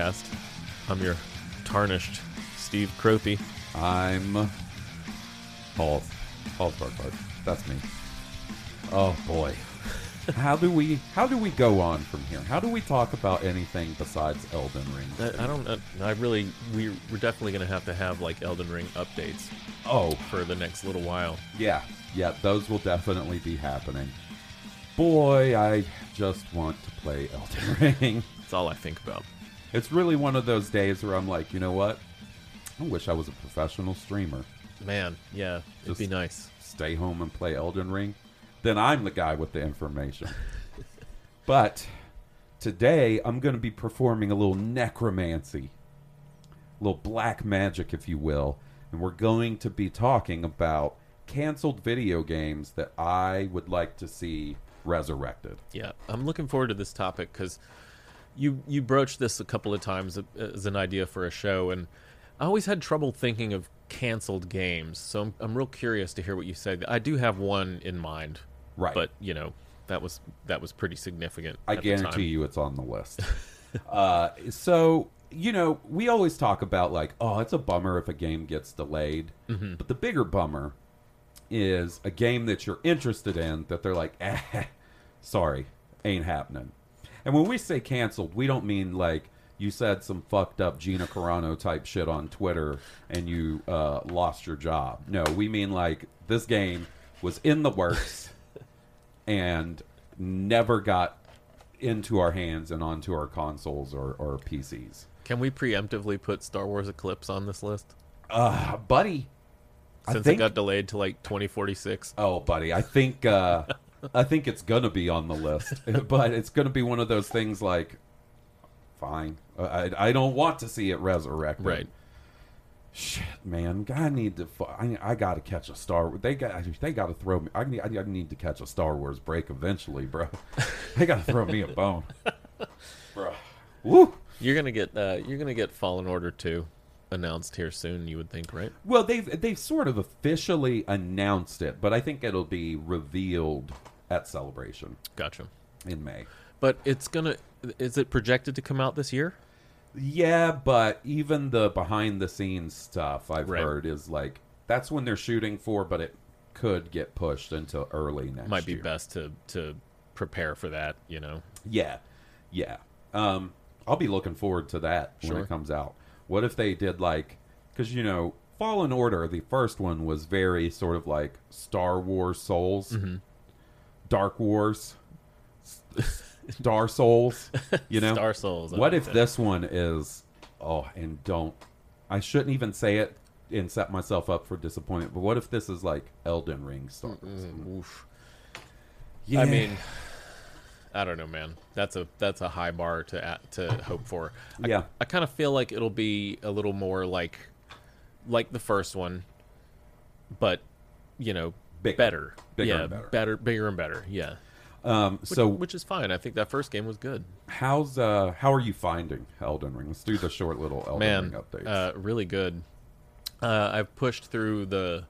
Podcast. I'm your tarnished Steve Cropey. I'm Paul. Paul Sparkbart. That's me. Oh boy. how do we how do we go on from here? How do we talk about anything besides Elden Ring? I, I don't. uh, I really. We, we're definitely going to have to have like Elden Ring updates Oh, for the next little while. yeah. Yeah, those will definitely be happening. Boy, I just want to play Elden Ring. That's all I think about. It's really one of those days where I'm like, you know what? I wish I was a professional streamer. Man, yeah, it'd be nice. stay home and play Elden Ring, then I'm the guy with the information. but today I'm going to be performing a little necromancy, a little black magic, if you will, and we're going to be talking about canceled video games that I would like to see resurrected. Yeah, I'm looking forward to this topic because you you broached this a couple of times as an idea for a show, and I always had trouble thinking of canceled games. So I'm, I'm real curious to hear what you say. I do have one in mind, Right. But you know that was that was pretty significant. I at the time. guarantee you it's on the list. uh, so, you know, we always talk about like, oh, it's a bummer if a game gets delayed. Mm-hmm. But the bigger bummer is a game that you're interested in that they're like, eh, sorry, ain't happening. And when we say canceled, we don't mean like you said some fucked up Gina Carano type shit on Twitter and you uh, lost your job. No, we mean like this game was in the works and never got into our hands and onto our consoles or, or PCs. Can we preemptively put Star Wars Eclipse on this list Uh, buddy, I since think. it got delayed to like 2046? oh, buddy, I think. Uh, I think it's gonna be on the list, but it's gonna be one of those things like, fine. I I don't want to see it resurrected. Right. Shit, man, I need to. I, I got to catch a Star. They got. They got to throw me. I need. I need to catch a Star Wars break eventually, bro. they got to throw me a bone, bro. Woo. You're gonna get uh, you're gonna get Fallen Order 2 announced here soon. You would think, right? Well, they've they've sort of officially announced it, but I think it'll be revealed at Celebration Gotcha. in May. But it's gonna. Is it projected to come out this year? Yeah, but even the behind the scenes stuff I've Right. heard is like that's when they're shooting for, but it could get pushed until early next Might be year. best to to prepare for that. You know. Yeah, yeah. Um, I'll be looking forward to that when it comes out. What if they did like, because you know, Fallen Order, the first one was very sort of like Star Wars Souls, Mm-hmm. Dark Wars, Star Souls. You know, Star Souls. I What like if that. this one is? Oh, and don't. I shouldn't even say it and set myself up for disappointment. But what if this is like Elden Ring Star? Hmm. Oof. Yeah. I mean, I don't know, man. That's a that's a high bar to at, to hope for. I, Yeah. I kind of feel like it'll be a little more like like the first one, but you know, Bigger. better, Bigger yeah, and better. bigger and better, yeah. um, Which, so which is fine. I think that first game was good. How's uh how are you finding Elden Ring? Let's do the short little Elden man, Ring updates. uh, really good. Uh, I've pushed through the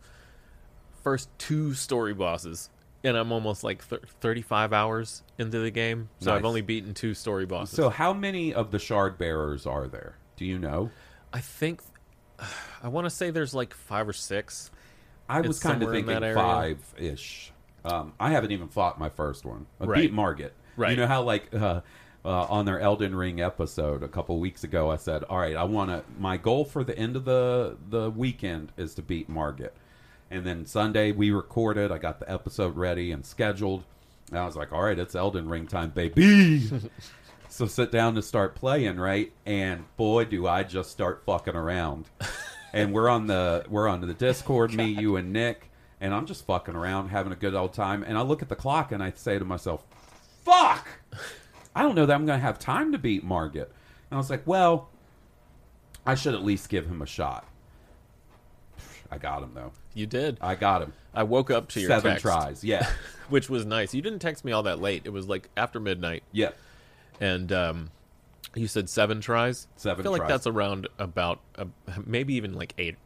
first two story bosses, and I'm almost like thir 35 hours into the game, so I've only beaten two story bosses. So, how many of the shard bearers are there? Do you know? I think I want to say there's like five or six. I was kind of thinking five ish. Um, I haven't even fought my first one. I Right. beat Margit. You know how like uh, uh, on their Elden Ring episode a couple weeks ago, I said, "All right, I want to. My goal for the end of the the weekend is to beat Margit." And then Sunday we recorded. I got the episode ready and scheduled. And I was like, "All right, it's Elden Ring time, baby." so sit down to start playing, right? And boy, do I just start fucking around. And we're on the we're on the Discord, me, you, and Nick, and I'm just fucking around, having a good old time. And I look at the clock and I say to myself, "Fuck! I don't know that I'm going to have time to beat Margit." And I was like, "Well, I should at least give him a shot." I got him though. You did. I got him. I woke up to your Seven text, tries. Yeah, which was nice. You didn't text me all that late. It was like after midnight, yeah. and um, you said seven tries. Seven I feel like that's around about uh, maybe even like eight,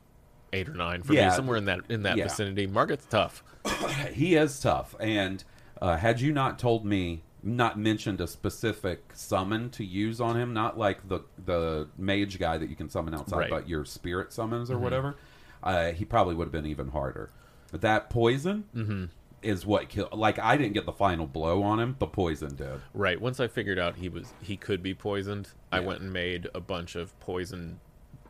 eight or nine for Yeah. me, somewhere in that in that Yeah. vicinity. Margit's tough. he is tough. And uh, had you not told me, not mentioned a specific summon to use on him, not like the the mage guy that you can summon outside, Right. but your spirit summons or whatever, uh, he probably would have been even harder. But that poison is what killed. Like I didn't get the final blow on him, the poison did. Right. Once I figured out he was he could be poisoned, I went and made a bunch of poison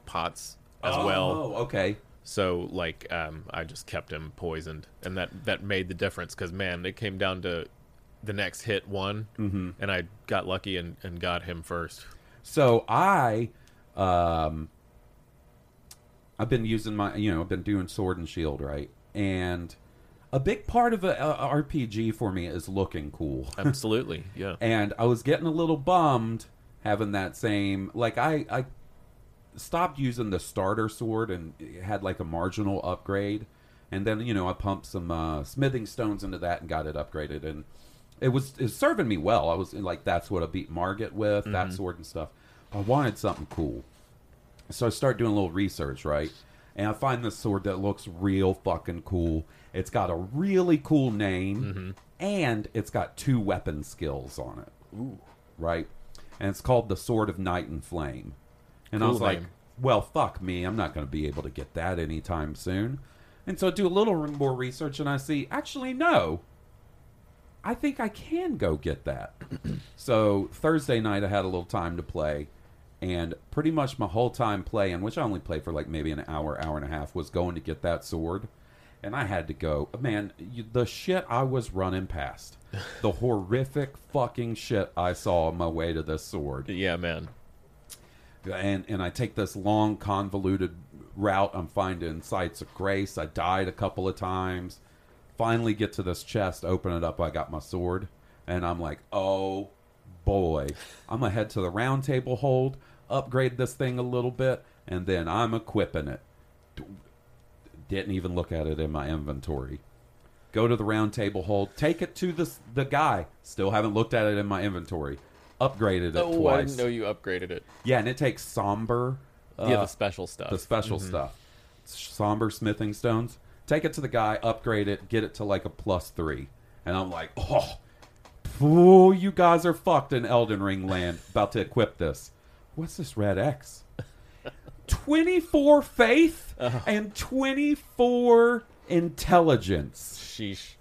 pots as oh, well. Oh, okay. So like um, I just kept him poisoned, and that that made the difference because man, it came down to the next hit one, mm-hmm. and I got lucky and, and got him first. So I, um, I've been using my, you know, I've been doing sword and shield, right? And a big part of a, a RPG for me is looking cool. Absolutely, yeah. and I was getting a little bummed having that same, like I, I stopped using the starter sword and it had like a marginal upgrade, and then you know I pumped some uh, smithing stones into that and got it upgraded, and it was it was serving me well. I was like, that's what I beat Margit with that sword and stuff. I wanted something cool, so I start doing a little research, right? And I find this sword that looks real fucking cool. It's got a really cool name, mm-hmm. and it's got two weapon skills on it Ooh, right? And it's called the Sword of Night and Flame. And I Cool was like, well, fuck me. I'm not going to be able to get that anytime soon. And so I do a little more research and I see, actually, no. I think I can go get that. so Thursday night, I had a little time to play. And pretty much my whole time playing, which I only played for like maybe an hour, hour and a half, was going to get that sword. And I had to go. Man, you, the shit I was running past, the horrific fucking shit I saw on my way to this sword yeah, man. and and I take this long convoluted route. I'm finding sites of grace. I died a couple of times. Finally, get to this chest, open it up. I got my sword, and I'm like, oh boy, I'm gonna head to the round table hold, upgrade this thing a little bit, and then I'm equipping it. Didn't even look at it in my inventory. Go to the round table hold, take it to the the guy. Still haven't looked at it in my inventory. Upgraded it twice. Oh, I didn't know you upgraded it. Yeah, and it takes somber. Uh, yeah, the special stuff. the special stuff. Somber smithing stones. Take it to the guy, upgrade it, get it to like a plus three. And I'm like, oh, oh, you guys are fucked in Elden Ring land. About to equip this. What's this red X? 24 faith uh-huh. and 24 intelligence Sheesh.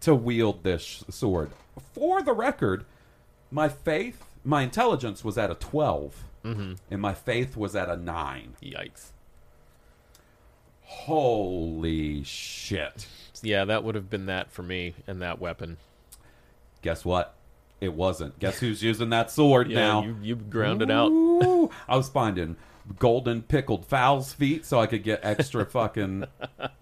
to wield this sword. For the record, my faith, my intelligence was at a 12, mm-hmm. and my faith was at a 9. Yikes. Holy shit. Yeah, that would have been that for me and that weapon. Guess what? It wasn't. Guess who's using that sword Yeah, now? you you ground it out. I was finding golden pickled fowl's feet so I could get extra fucking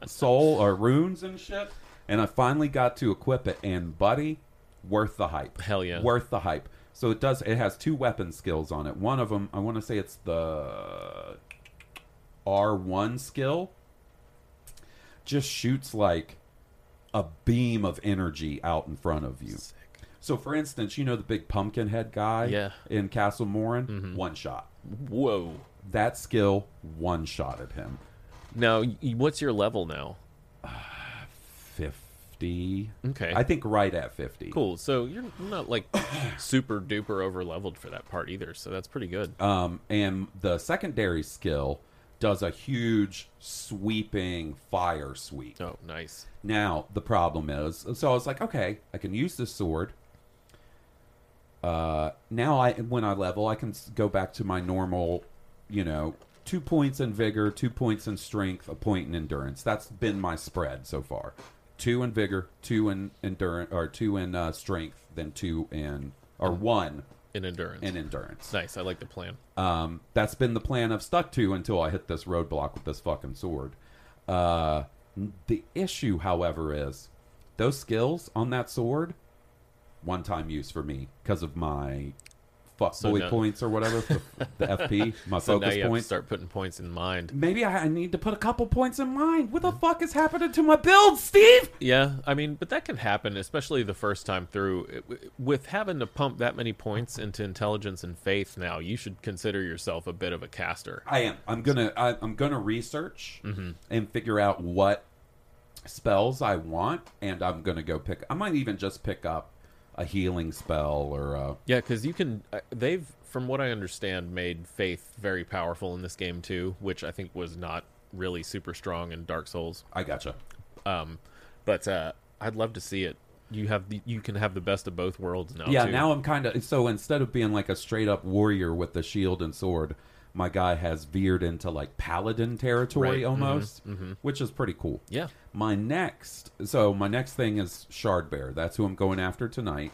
soul or runes and shit. And I finally got to equip it, and buddy, worth the hype. Hell yeah. worth the hype. So it does. It has two weapon skills on it. One of them, I want to say it's the R one skill. Just shoots like a beam of energy out in front of you. So, for instance, you know the big pumpkin head guy Yeah. in Castle Morne? Mm-hmm. One shot. Whoa. That skill one shot at him. Now, what's your level now? 50. Okay. I think right at 50. Cool. So you're not like super duper over leveled for that part either. So that's pretty good. Um, and the secondary skill does a huge sweeping fire sweep. Oh, nice. Now, the problem is, so I was like, okay, I can use this sword. Uh, now I, when I level, I can go back to my normal, you know, two points in vigor, two points in strength, a point in endurance. That's been my spread so far. Two in vigor, two in endurance, or two in uh, strength, then two in, or one In endurance. in endurance. nice. I like the plan. Um, that's been the plan I've stuck to until I hit this roadblock with this fucking sword. Uh, the issue, however, is those skills on that sword, one time use for me because of my fuck So boy now- points or whatever, the, FP, my So now focus you have to points. start putting points in mind. Maybe I I need to put a couple points in mind. What the fuck is happening to my build, Steve? Yeah, I mean, but that can happen, especially the first time through. With having to pump that many points into intelligence and faith now, you should consider yourself a bit of a caster. I am. I'm gonna. I, I'm gonna research Mm-hmm. and figure out what spells I want, and I'm gonna go pick. I might even just pick up a healing spell or a. Yeah, because you can. uh, They've, from what I understand, made faith very powerful in this game too, which I think was not really super strong in Dark Souls. I gotcha. Um, but uh, I'd love to see it. You have the, you can have the best of both worlds now. yeah. too. Now I'm kind of so instead of being like a straight up warrior with the shield and sword, my guy has veered into like paladin territory Right, mhm, almost, which is pretty cool. Yeah. My next, so my next thing is Shard Bear. That's who I'm going after tonight.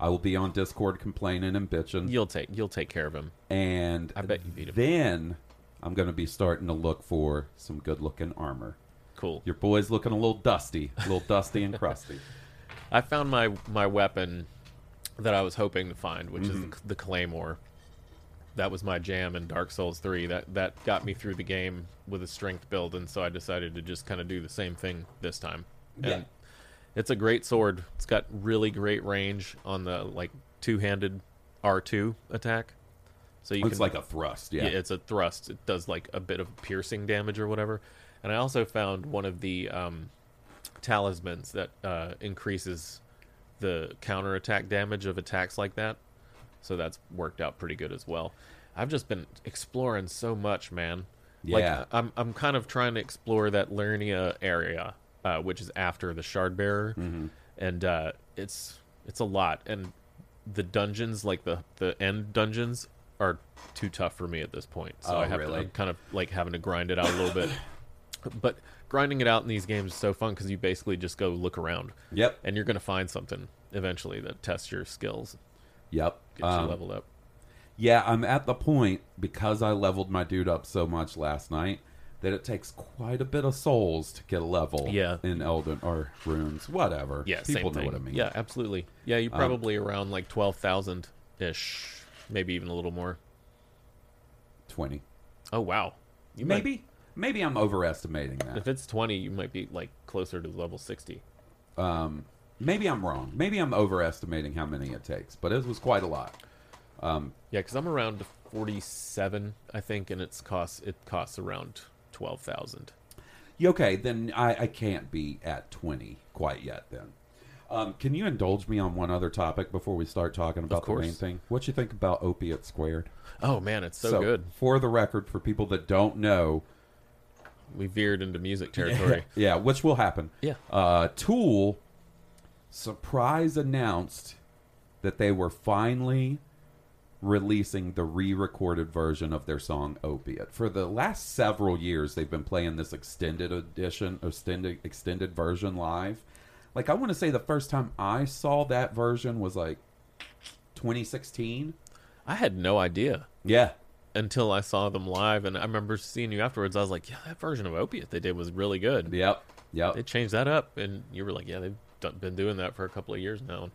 I will be on Discord complaining and bitching. You'll take you'll take care of him. and I bet you beat him. Then I'm going to be starting to look for some good looking armor. Cool. Your boy's looking a little dusty, a little dusty and crusty. I found my my weapon that I was hoping to find, which Mm-hmm. is the, the claymore. That was my jam in Dark Souls 3. That that got me through the game with a strength build, and so I decided to just kind of do the same thing this time. And Yeah. it's a great sword. It's got really great range on the like two-handed R2 attack. So you It's can like a thrust, yeah. yeah, it's a thrust. It does like a bit of piercing damage or whatever. And I also found one of the um, talismans that uh, increases the counterattack damage of attacks like that. So that's worked out pretty good as well. I've just been exploring so much, man. Yeah. Like, I'm I'm kind of trying to explore that Liurnia area, uh, which is after the Shard Bearer, Mm-hmm. and uh, it's it's a lot. And the dungeons, like the the end dungeons, are too tough for me at this point. So Oh, I have to, really? I'm kind of like having to grind it out a little bit. But grinding it out in these games is so fun because you basically just go look around, Yep. and you're going to find something eventually that tests your skills, Yep. gets Um, you leveled up. yeah, I'm at the point because I leveled my dude up so much last night that it takes quite a bit of souls to get a level Yeah. in Elden or runes, whatever. Yeah, People same know thing. what I mean. Yeah, absolutely. Yeah, Um, you're probably around like twelve thousand ish, maybe even a little more. 20. Oh wow, you might- Maybe. Maybe I'm overestimating that. if it's twenty, you might be like closer to level sixty. Um, maybe I'm wrong. Maybe I'm overestimating how many it takes, but it was quite a lot. Yeah, because I'm around forty-seven, I think, and it's costs it costs around twelve thousand. Okay, then I, I can't be at 20 quite yet then. Um, can you indulge me on one other topic before we start talking about the main thing? What you think about Opiate Squared? Oh man, it's so, good. For the record, for people that don't know, We veered into music territory. yeah, which will happen. Yeah. Uh, Tool surprise announced that they were finally releasing the re-recorded version of their song Opiate. For the last several years they've been playing this extended edition extended extended version live. Like I want to say the first time I saw that version was like 2016. I had no idea Yeah. until I saw them live, and I remember seeing you afterwards. I was like, "Yeah, that version of Opiate they did was really good." Yep. Yep. They changed that up, and you were like, "Yeah, they've done, been doing that for a couple of years now."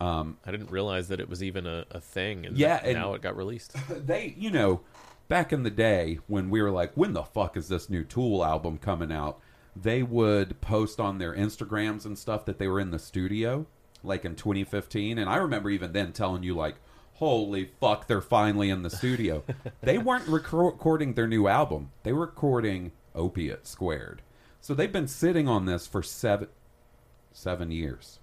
Um I didn't realize that it was even a, a thing, and Yeah, and- now it got released. they, you know, back in the day when we were like, when the fuck is this new Tool album coming out? They would post on their Instagrams and stuff that they were in the studio, like in 2015. And I remember even then telling you, like, holy fuck, they're finally in the studio. they weren't rec- recording their new album, they were recording Opiate Squared. So they've been sitting on this for seven. Seven years.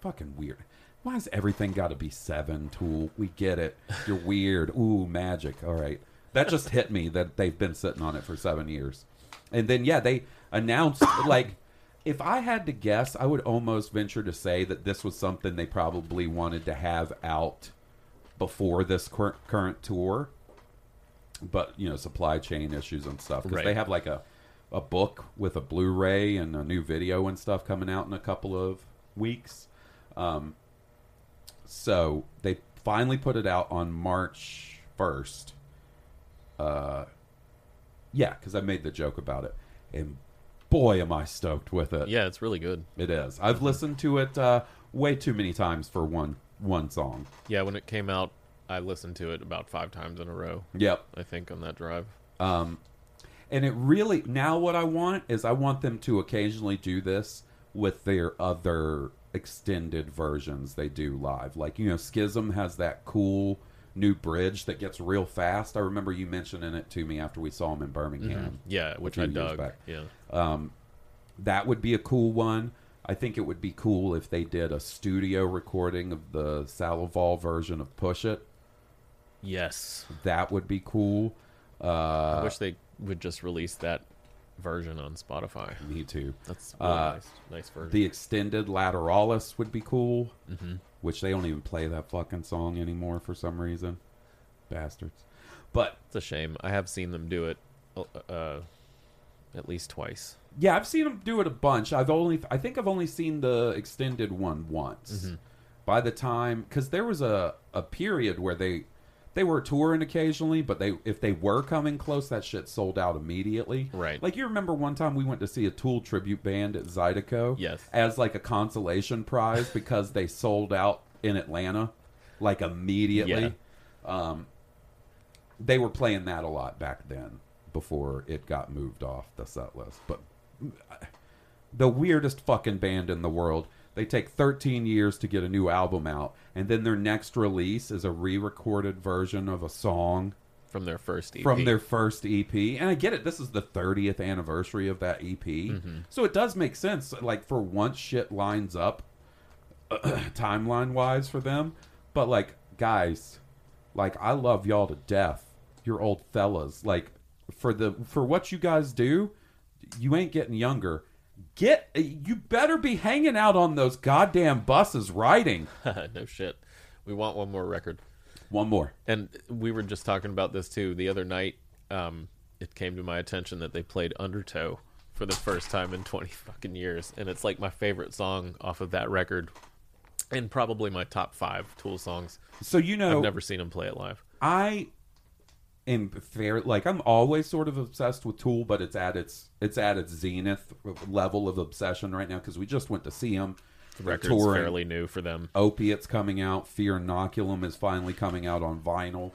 Fucking weird. Why has everything got to be seven, Tool? We get it. You're weird. Ooh, magic. All right. That just hit me that they've been sitting on it for seven years. And then, yeah, they announced, like, if I had to guess, I would almost venture to say that this was something they probably wanted to have out before this cur- current tour. But, you know, supply chain issues and stuff. Because Right. they have, like, a, a book with a Blu ray and a new video and stuff coming out in a couple of weeks. Um, so they finally put it out on March 1st. Uh, yeah, because I made the joke about it. And boy, am I stoked with it. Yeah, it's really good. It is. I've listened to it uh, way too many times for one one song. Yeah, when it came out, I listened to it about five times in a row. Yep. I think on that drive. Um, and it really now what I want is I want them to occasionally do this with their other extended versions they do live. Like you know, Schism has that cool new bridge that gets real fast. I remember you mentioning it to me after we saw him in Birmingham. Yeah, which I dug. back. Yeah. Um, that would be a cool one. I think it would be cool if they did a studio recording of the Salival version of Pushit. Yes. That would be cool. Uh, I wish they would just release that version on Spotify. me too. That's really Uh, nice. Nice version. The extended Lateralis would be cool, which they don't even play that fucking song anymore for some reason. Bastards. But it's a shame. I have seen them do it uh, at least twice. yeah, I've seen them do it a bunch. I've only, I think I've only seen the extended one once. By the time, because there was a a period where they they were touring occasionally, but they if they were coming close, that shit sold out immediately. Right. Like you remember one time we went to see a Tool tribute band at Zydeco. Yes. As like a consolation prize because they sold out in Atlanta, like immediately. Yeah. Um, they were playing that a lot back then before it got moved off the set list. But the weirdest fucking band in the world. They take 13 years to get a new album out, and then their next release is a re-recorded version of a song From their first EP. from their first EP. And I get it, this is the 30th anniversary of that EP. Mm-hmm. So it does make sense. Like, for once shit lines up timeline wise for them. But, like, guys, like, I love y'all to death. You're old fellas. Like, for the for what you guys do, you ain't getting younger. Get you better be hanging out on those goddamn buses riding. no shit. We want one more record. One more. And we were just talking about this too the other night. Um, it came to my attention that they played Undertow for the first time in 20 fucking years, and it's like my favorite song off of that record, and probably my top five Tool songs. So you know I've never seen them play it live. I am fair like I'm always sort of obsessed with Tool, but it's at its it's at its zenith level of obsession right now because we just went to see them. The record's fairly new for them. Opiates coming out. Fear Inoculum is finally coming out on vinyl.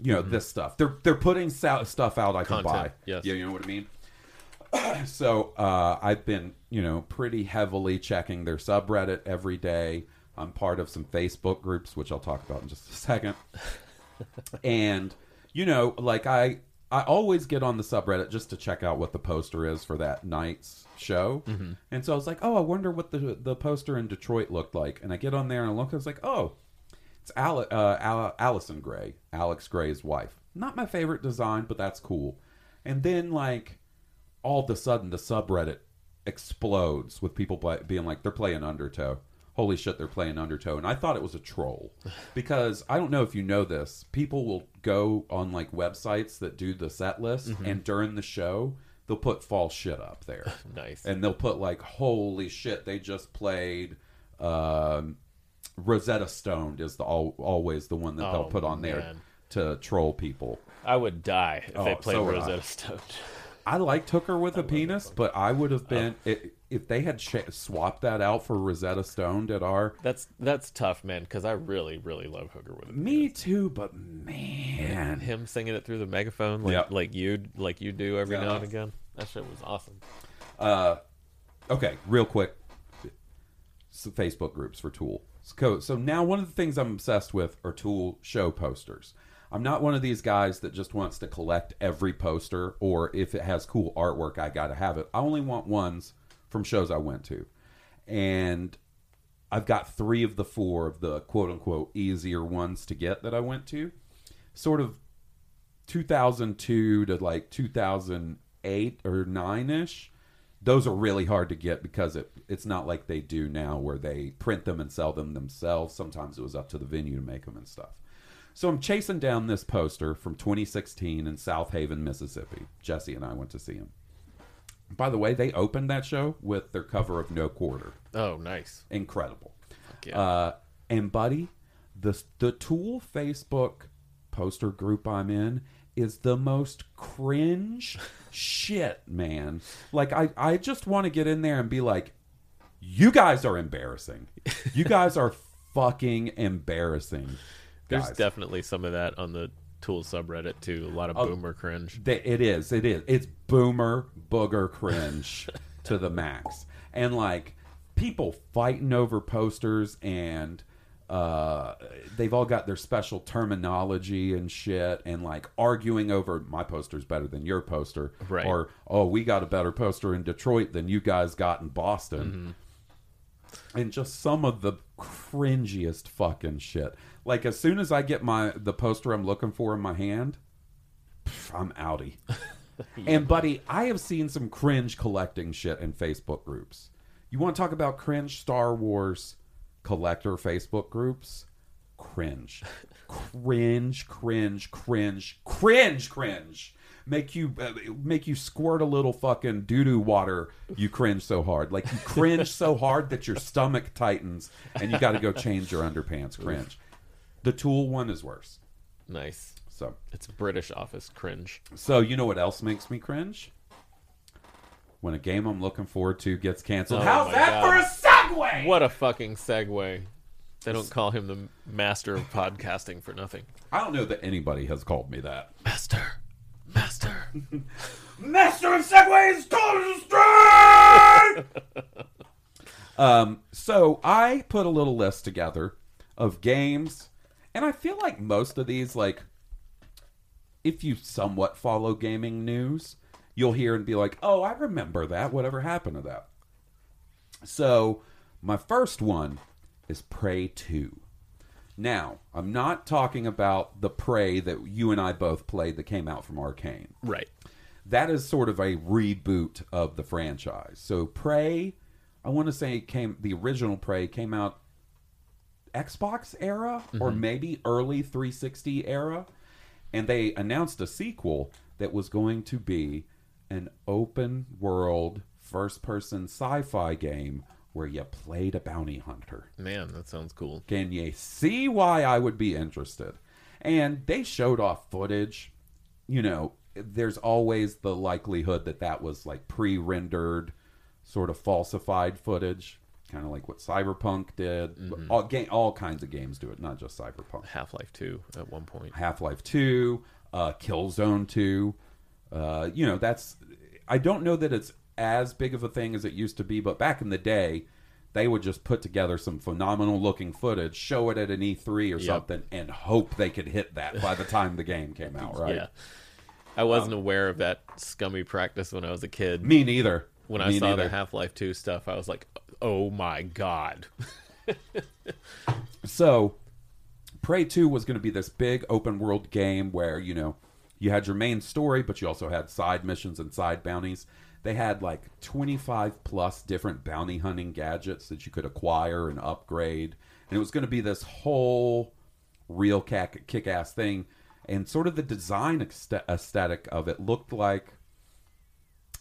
You know this stuff. They're they're putting stuff out I can Mm-hmm. Content, buy. yes. Yeah, you know what I mean. so uh, I've been you know pretty heavily checking their subreddit every day. I'm part of some Facebook groups, which I'll talk about in just a second. and you know, like I I always get on the subreddit just to check out what the poster is for that night's show. And so I was like, oh, I wonder what the the poster in Detroit looked like. And I get on there and I look, I was like, oh, it's Ale- uh, Al- Allyson Grey, Alex Grey's wife. Not my favorite design, but that's cool. And then like all of a sudden the subreddit explodes with people play- being like they're playing Undertow. Holy shit, they're playing Undertow. And I thought it was a troll because I don't know if you know this. People will go on like websites that do the set list and during the show they'll put false shit up there. Nice. and they'll put like holy shit they just played um, Rosetta Stone is the al- always the one that they'll Oh, put on there man. to troll people. I would die if they Oh, played so. Rosetta Stone. I liked Hooker with a penis, but I would have been i if they had sh- swapped that out for Rosetta Stone at our. That's that's tough, man. Because I really, really love Hooker with it. Me too, but man, Him singing it through the megaphone, like Yep. like you like you do every now and again. That shit was awesome. Uh, okay, real quick. So Facebook groups for Tool. So, so now one of the things I'm obsessed with are Tool show posters. I'm not one of these guys that just wants to collect every poster or if it has cool artwork, I got to have it. I only want ones from shows I went to. and I've got three of the four of the quote unquote easier ones to get that I went to. Sort of 2002 to like 2008 or 9 ish. Those are really hard to get because it, it's not like they do now where they print them and sell them themselves. Sometimes it was up to the venue to make them and stuff. So I'm chasing down this poster from 2016 in Southaven, Mississippi. Jesse and I went to see him. By the way, they opened that show with their cover of No Quarter. Oh, nice. Incredible. yeah. Uh, and buddy, the the Tool Facebook poster group I'm in is the most cringe shit, man. Like I I just want to get in there and be like, you guys are embarrassing. You guys are fucking embarrassing. There's guys. definitely some of that on the Tool subreddit too. A lot of Oh. boomer cringe. They- It is. It is. It's boomer booger cringe to the max. And like people fighting over posters and uh they've all got their special terminology and shit and like arguing over my poster's better than your poster Right. or oh we got a better poster in Detroit than you guys got in Boston and just some of the cringiest fucking shit. Like as soon as I get my the poster I'm looking for in my hand, pff, I'm outie. And buddy, I have seen some cringe collecting shit in Facebook groups. You want to talk about cringe Star Wars collector Facebook groups? Cringe. cringe, cringe, cringe, cringe, cringe. Make you uh, make you squirt a little fucking doo doo water. You cringe so hard, like you cringe so hard that your stomach tightens, and you got to go change your underpants. Cringe. The Tool one is worse. Nice. So It's British office cringe. so you know what else makes me cringe? When a game I'm looking forward to gets canceled. Oh How's that God. for a segue? What a fucking segue. They don't call him the master of podcasting for nothing. I don't know that anybody has called me that. Master. Master. Master of Segways, Cold Strike! um, so I put a little list together of games, and I feel like most of these, like, if you somewhat follow gaming news, you'll hear and be like, oh, I remember that. Whatever happened to that? So, my first one is Prey 2. Now, I'm not talking about the Prey that you and I both played that came out from Arcane Right. that is sort of a reboot of the franchise. So Prey, I want to say came the original Prey came out Xbox era or mm-hmm. maybe early 360 era and they announced a sequel that was going to be an open world first person sci-fi game where you played a bounty hunter. Man, that sounds cool. Can you see why I would be interested? And they showed off footage. You know, there's always the likelihood that that was like pre rendered, sort of falsified footage, kind of like what Cyberpunk did. All, ga- all kinds of games do it, not just Cyberpunk. Half Life 2 at one point. Half Life 2, uh, Killzone 2. Uh, you know, that's. I don't know that it's as big of a thing as it used to be, but back in the day, they would just put together some phenomenal looking footage, show it at an E3 or Yep. something, and hope they could hit that by the time the game came out, right? Yeah. I wasn't aware of that scummy practice when I was a kid. Me neither. when I Me saw neither. the Half Life 2 stuff, I was like, oh my god. So, Prey 2 was going to be this big open world game where, you know, you had your main story, but you also had side missions and side bounties. They had like 25 plus different bounty hunting gadgets that you could acquire and upgrade. And it was going to be this whole real kick ass thing. And sort of the design aesthetic of it looked like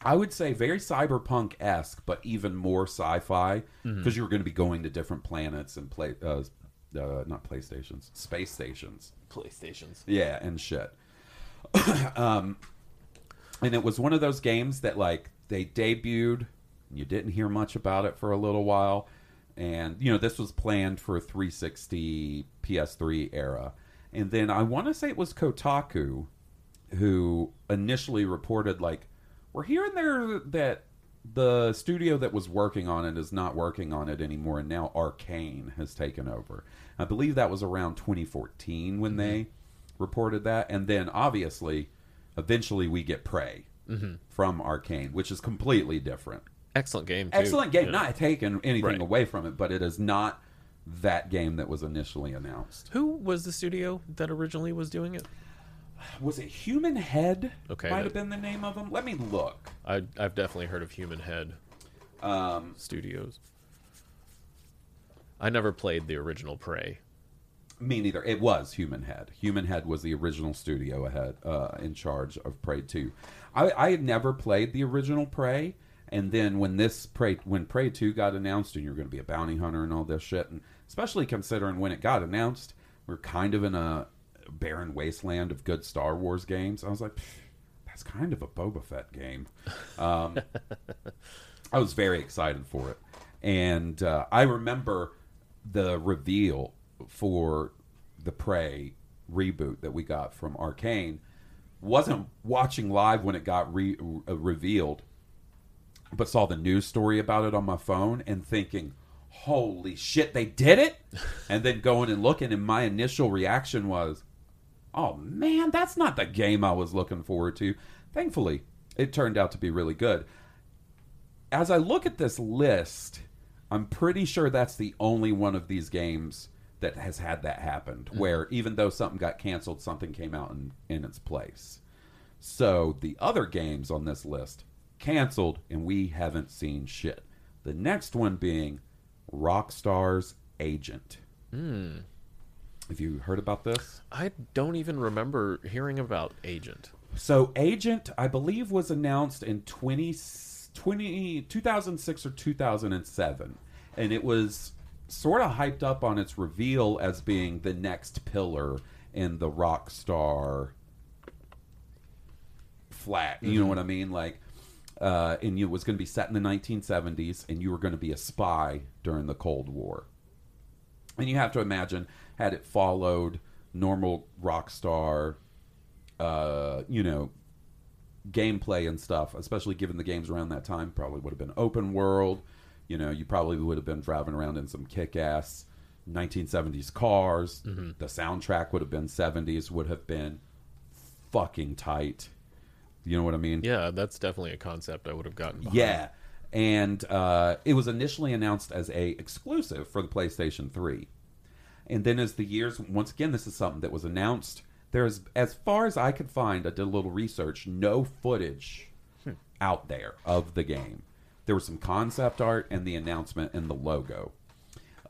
I would say very cyberpunk esque, but even more sci-fi because you were going to be going to different planets and play, uh, uh, not playstations, space stations, PlayStations. yeah, and shit. um, and it was one of those games that like they debuted, you didn't hear much about it for a little while, and you know this was planned for a 360 PS3 era, and then I want to say it was Kotaku who initially reported like we're hearing there that the studio that was working on it is not working on it anymore and now arcane has taken over i believe that was around 2014 when they mm-hmm. reported that and then obviously eventually we get prey mm-hmm. from arcane which is completely different Excellent game. Too. Excellent game. Yeah. Not taking anything Right. away from it, but it is not that game that was initially announced. Who was the studio that originally was doing it? Was it Human Head? Okay, might that- have been the name of them. Let me look. I, I've definitely heard of Human Head Um, Studios. I never played the original Prey. me neither. It was Human Head. Human Head was the original studio ahead uh, in charge of Prey Two. I, I had never played the original Prey, and then when this Prey when Prey Two got announced, and you're going to be a bounty hunter and all this shit, and especially considering when it got announced, we're kind of in a barren wasteland of good Star Wars games. I was like, that's kind of a Boba Fett game. Um, I was very excited for it, and uh, I remember the reveal for the Prey reboot that we got from Arcane. Wasn't watching live when it got re- uh, revealed, but saw the news story about it on my phone and thinking, "Holy shit, they did it!" and then going and looking, and my initial reaction was, "Oh man, that's not the game I was looking forward to." Thankfully, it turned out to be really good as I look at this list, I'm pretty sure that's the only one of these games that has had that happen, mm-hmm. where even though something got canceled, something came out in, in its place. So the other games on this list canceled, and we haven't seen shit. The next one being Rockstar's Agent. Hmm. Have you heard about this? I don't even remember hearing about Agent. So Agent, I believe, was announced in 20, 20 2006 or 2007. And it was sort of hyped up on its reveal as being the next pillar in the rock star flat. You know what I mean? Like, uh, and it was going to be set in the 1970s, and you were going to be a spy during the Cold War. And you have to imagine, had it followed normal Rockstar uh, you know, gameplay and stuff, especially given the games around that time, probably would have been open world. You know, you probably would have been driving around in some kick ass 1970s cars. The soundtrack would have been 70s, would have been fucking tight. You know what I mean? Yeah, that's definitely a concept I would have gotten. Behind. Yeah. And uh, it was initially announced as a exclusive for the PlayStation 3. And then as the years, once again, this is something that was announced. There's, as far as I could find, I did a little research, no footage out there of the game. There was some concept art and the announcement and the logo.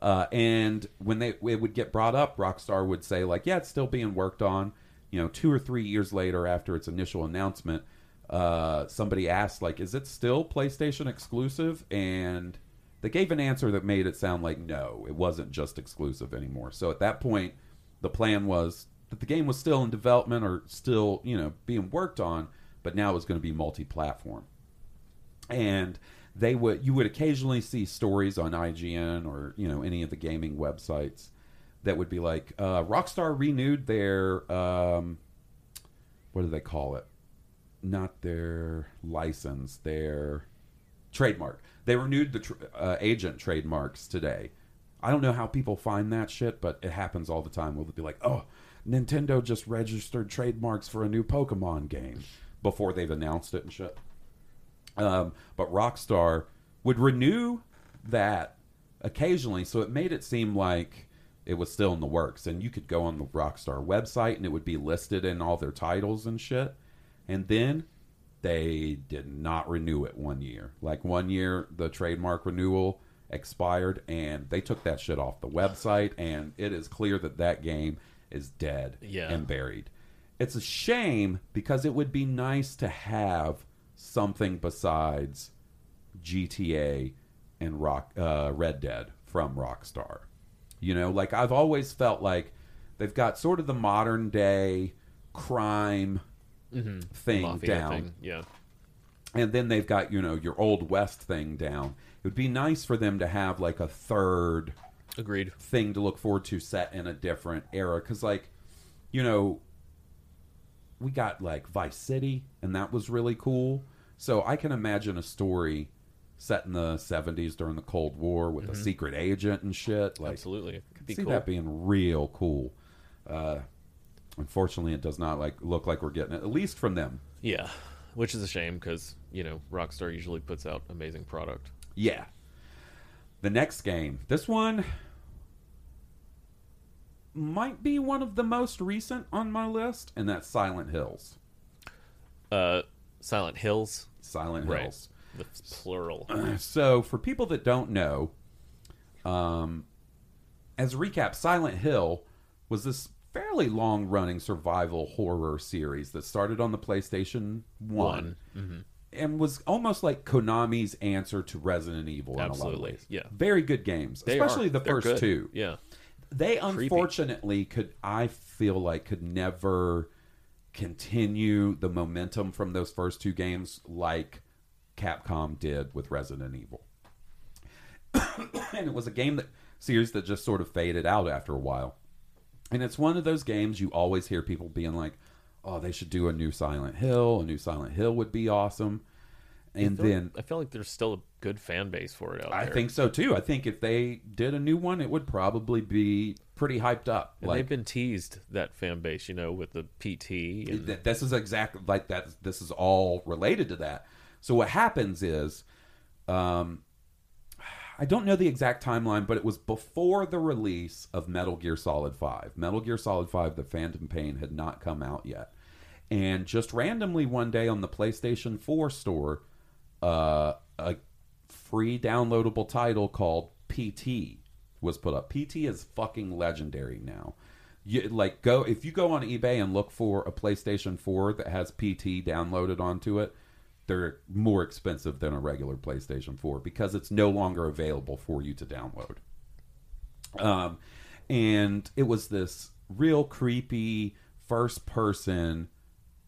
Uh, and when they it would get brought up, Rockstar would say like, "Yeah, it's still being worked on." You know, two or three years later, after its initial announcement, uh, somebody asked like, "Is it still PlayStation exclusive?" And they gave an answer that made it sound like no, it wasn't just exclusive anymore. So at that point, the plan was that the game was still in development or still you know being worked on, but now it was going to be multi-platform and they would you would occasionally see stories on IGN or you know any of the gaming websites that would be like uh, Rockstar renewed their um, what do they call it? Not their license, their trademark. They renewed the tr- uh, agent trademarks today. I don't know how people find that shit, but it happens all the time. We'll be like, "Oh, Nintendo just registered trademarks for a new Pokemon game." Before they've announced it and shit. Um, but Rockstar would renew that occasionally, so it made it seem like it was still in the works. And you could go on the Rockstar website and it would be listed in all their titles and shit. And then they did not renew it one year. Like one year, the trademark renewal expired, and they took that shit off the website. And it is clear that that game is dead Yeah. and buried. It's a shame because it would be nice to have something besides GTA and Rock uh, Red Dead from Rockstar. You know, like I've always felt like they've got sort of the modern day crime thing Mafia down, thing. Yeah. and then they've got you know your old west thing down. It would be nice for them to have like a third Agreed. thing to look forward to set in a different era because like you know we got like vice city and that was really cool so i can imagine a story set in the 70s during the cold war with a secret agent and shit like Absolutely. Could be see cool. that being real cool uh unfortunately it does not like look like we're getting it at least from them Yeah. which is a shame because you know Rockstar usually puts out amazing product. Yeah. The next game. This one might be one of the most recent on my list, and that's Silent Hills. Uh, Silent Hills, Silent right? Hills. With plural. So, for people that don't know, um, as a recap, Silent Hill was this fairly long running survival horror series that started on the PlayStation 1 Mm-hmm. and was almost like Konami's answer to Resident Evil in a lot of Absolutely, yeah. Very good games, They especially are. the They're first good. two. Yeah. They unfortunately could, I feel like, could never continue the momentum from those first two games like Capcom did with Resident Evil. and it was a game that series that just sort of faded out after a while. And it's one of those games you always hear people being like, "Oh, they should do a new Silent Hill. A new Silent Hill would be awesome." And I then I feel like there's still a good fan base for it out I there. think so too. I think if they did a new one, it would probably be pretty hyped up. And they've been teased that fan base, you know, with the PT and Th- this is exactly like that. This is all related to that. So what happens is, um, I don't know the exact timeline, but it was before the release of Metal Gear Solid Five. Metal Gear Solid Five: The Phantom Pain had not come out yet, and just randomly one day on the PlayStation Four store, uh, a free downloadable title called PT was put up. PT is fucking legendary now. You, like go if you go on eBay and look for a PlayStation 4 that has PT downloaded onto it, they're more expensive than a regular PlayStation 4 because it's no longer available for you to download. Um, and it was this real creepy first person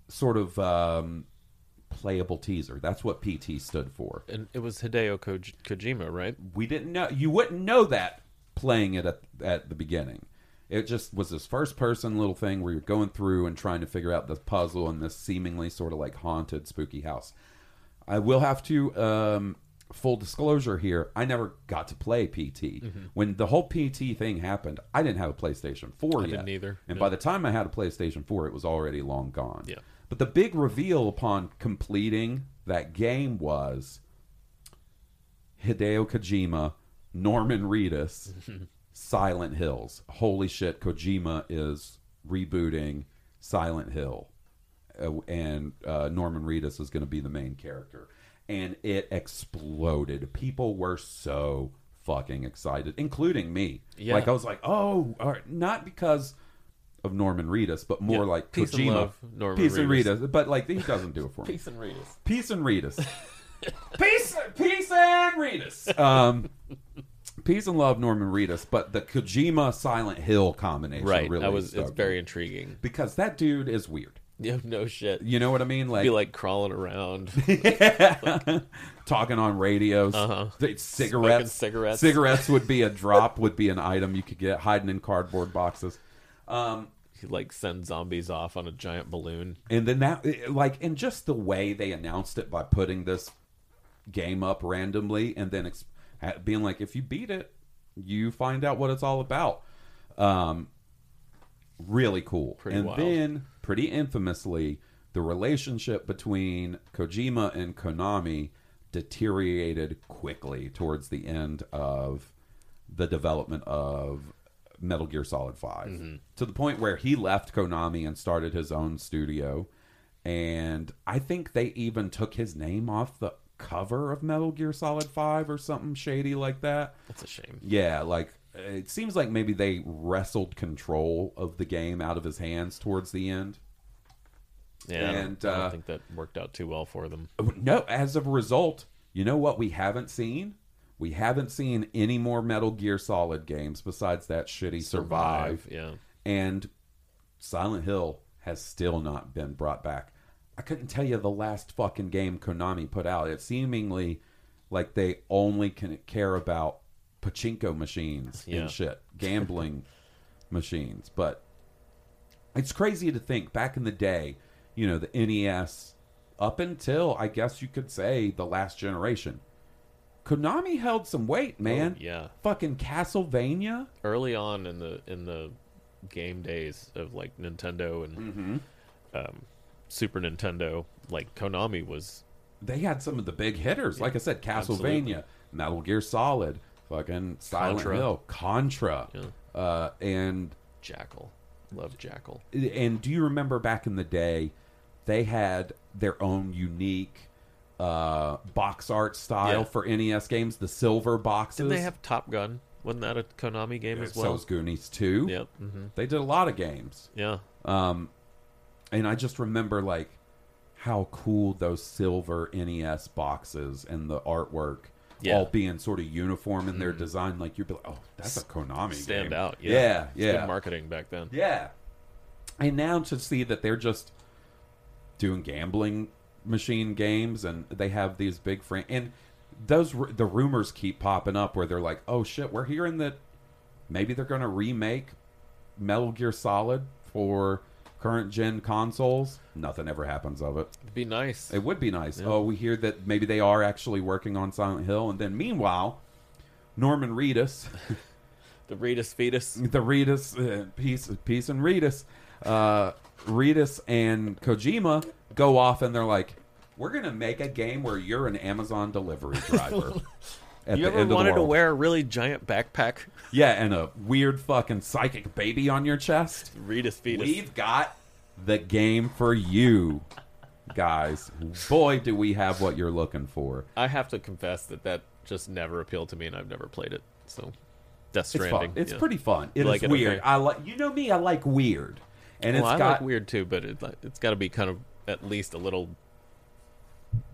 sort of um, playable teaser. That's what PT stood for. and it was Hideo Koj- Kojima, right? We didn't know. You wouldn't know that playing it at, at the beginning. It just was this first person little thing where you're going through and trying to figure out this puzzle in this seemingly sort of like haunted, spooky house. I will have to um, full disclosure here. I never got to play PT when the whole PT thing happened. I didn't have a PlayStation Four I yet, didn't either, And yeah. by the time I had a PlayStation Four, it was already long gone. Yeah. But the big reveal upon completing that game was Hideo Kojima, Norman Reedus, Silent Hills. Holy shit, Kojima is rebooting Silent Hill. Uh, and uh, Norman Reedus is going to be the main character. And it exploded. People were so fucking excited, including me. Yeah. Like, I was like, oh, all right. not because of Norman Reedus, but more Yeah. like Peace and Kojima. love, Norman Peace and Reedus. Reedus. But, like, he doesn't do it for me. Peace and Reedus. Peace and Reedus. peace, peace and Reedus. Um, peace and love, Norman Reedus. But the Kojima Silent Hill combination Right. really that was it's me. very intriguing. because that dude is weird. Yeah, no shit. You know what I mean? Like, Be like crawling around. talking on radios. Uh-huh. Cigarettes. Cigarettes. Cigarettes would be a drop. Would be an item you could get hiding in cardboard boxes. Um, He like send zombies off on a giant balloon. And then that, like, and just the way they announced it by putting this game up randomly and then ex- ha- being like, if you beat it, you find out what it's all about. Um, really cool. Pretty and wild. then, pretty infamously, the relationship between Kojima and Konami deteriorated quickly towards the end of the development of Metal Gear Solid 5 Mm-hmm. to the point where he left Konami and started his own studio. And I think they even took his name off the cover of Metal Gear Solid 5 or something shady like that. That's a shame. Yeah, like it seems like maybe they wrestled control of the game out of his hands towards the end. Yeah, I don't- And, I don't uh, think that worked out too well for them. No, as a result, you know what we haven't seen? We haven't seen any more Metal Gear Solid games besides that shitty Survive. Yeah. And Silent Hill has still not been brought back. I couldn't tell you the last fucking game Konami put out. It's seemingly like they only can care about pachinko machines Yeah. and shit, gambling machines. But it's crazy to think back in the day, you know, the NES, up until I guess you could say the last generation, Konami held some weight, man. Oh, yeah. Fucking Castlevania. Early on in the in the game days of like Nintendo and Mm-hmm. um, Super Nintendo, like Konami was they had some of the big hitters. Like I said, Castlevania, Absolutely. Metal Gear Solid, fucking Silent Contra. Hill, Contra, Yeah. uh, and Jackal. Love Jackal. and do you remember back in the day, they had their own unique uh, box art style Yeah. for NES games, the silver boxes. Didn't they have Top Gun? Wasn't that a Konami game as so well? was Goonies too. Yep. hmm They did a lot of games. Yeah. Um, and I just remember like how cool those silver NES boxes and the artwork Yeah. All being sort of uniform in their mm-hmm. design. Like you'd be like, oh, that's a Konami Stand game. out. Yeah, Yeah. Yeah, Good marketing back then. yeah. And now to see that they're just doing gambling machine games and they have these big fran and those the rumors keep popping up where they're like, oh shit, we're hearing that maybe they're going to remake Metal Gear Solid for current gen consoles. Nothing ever happens of it. It'd be nice. It would be nice. Oh, we hear that maybe they are actually working on Silent Hill, and then meanwhile, Norman Reedus, the Reedus fetus. the Reedus, uh, peace, peace and Reedus, uh, Reedus and Kojima go off, and they're like, "We're gonna make a game where you're an Amazon delivery driver." At You the ever end of the wanted to wear a really giant backpack? Yeah, and a weird fucking psychic baby on your chest. Reedus fetus. We've got the game for you, guys. Boy, do we have what you're looking for. I have to confess that that just never appealed to me, and I've never played it. So, Death It's Stranding. fun. It's yeah. pretty fun. It is like it, weird. okay. I like. You know me. I like weird, and Well, it's I got like weird too, but it, it's got to be kind of at least a little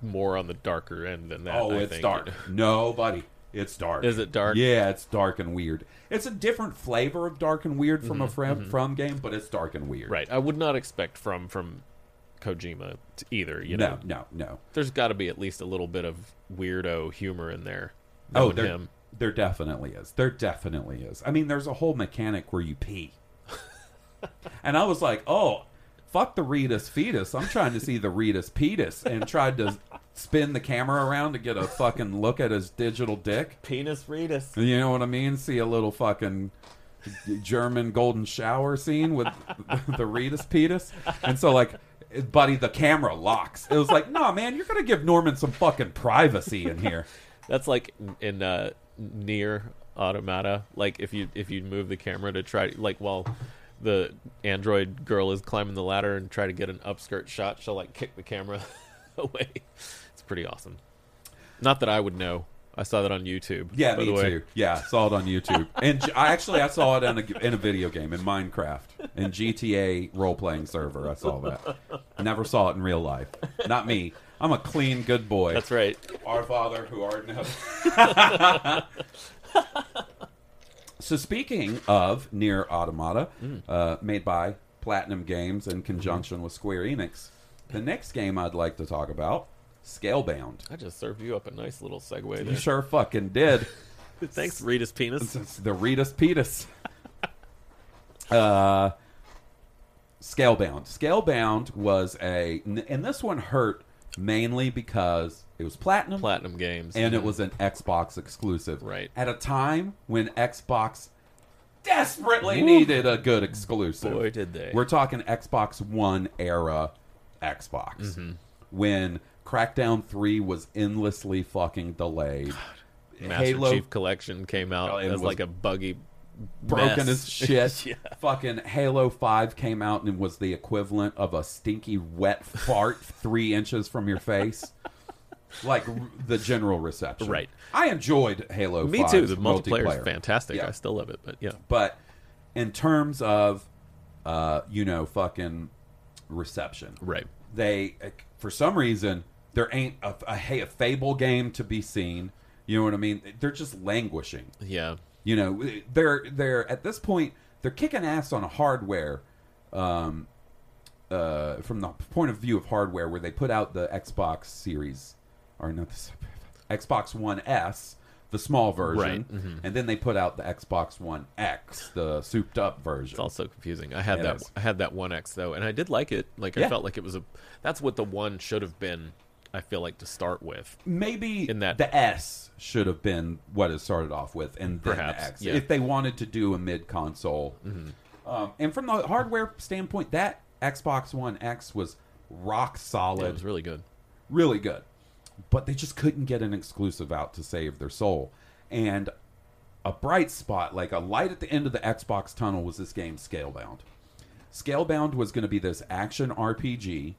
more on the darker end than that. Oh, I it's think. dark. No, buddy. It's dark. Is it dark? Yeah, it's dark and weird. It's a different flavor of dark and weird Mm-hmm, from a from, from game, but it's dark and weird. Right. I would not expect from from Kojima to either. You know, no, no. there's got to be at least a little bit of weirdo humor in there. Oh, there, him. there definitely is. There definitely is. I mean, there's a whole mechanic where you pee. and I was like, oh, fuck the Reedus fetus. I'm trying to see the Reedus petus and tried to spin the camera around to get a fucking look at his digital dick. Penis Reedus. You know what I mean? See a little fucking German golden shower scene with the Reedus penis. And so, like, buddy, the camera locks. It was like, no, man, you're going to give Norman some fucking privacy in here. That's like in uh, Nier Automata. Like if you if you move the camera to try like while the android girl is climbing the ladder and try to get an upskirt shot, she'll like kick the camera away. It's pretty awesome. Not that I would know. I saw that on YouTube. Yeah, by me the way. too. Yeah, saw it on YouTube, and I actually I saw it in a, in a video game in Minecraft in GTA role playing server. I saw that. Never saw it in real life. Not me. I'm a clean, good boy. That's right. Our Father who art in heaven. So speaking of Nier Automata, Mm. uh, made by Platinum Games in conjunction with Square Enix, the next game I'd like to talk about, Scalebound. I just served you up a nice little segue You sure fucking did. Thanks, Reedus Penis. The Reedus Petus. uh, Scalebound. Scalebound was a, and this one hurt mainly because it was platinum, Platinum Games. and it was an Xbox exclusive. Right. At a time when Xbox desperately needed a good exclusive. Boy, did they. We're talking Xbox One era Xbox. Mm-hmm. When Crackdown 3 was endlessly fucking delayed. Master Halo Chief Collection came out Oh, as was like a buggy broken mess. as shit. yeah. Fucking Halo 5 came out and was the equivalent of a stinky wet fart three inches from your face. Like the general reception. Right. I enjoyed Halo Me 5's too. The multiplayer is fantastic. Yeah. I still love it, but yeah. But in terms of, uh, you know, fucking reception, Right. they, uh, for some reason, there ain't a, a, hey, a Fable game to be seen. You know what I mean? They're just languishing. Yeah. You know, they're they're at this point they're kicking ass on hardware, um, uh, from the point of view of hardware, where they put out the Xbox Series or not the Xbox One S, the small version, Right, mhm. and then they put out the Xbox One X, the souped up version. It's also confusing. I had It that is. I had that one X though, and I did like it. Like I felt like it was a that's what the one should have been, I feel like to start with. Maybe in that- the S should have been what it started off with, and then Perhaps, the X. yeah. Mm-hmm. If they wanted to do a mid console, um, and from the hardware standpoint, that Xbox One X was rock Yeah, solid, it was really good. really good. But they just couldn't get an exclusive out to save their soul. And a bright spot, like a light at the end of the Xbox tunnel, was this game Scalebound. Scalebound was going to be this action RPG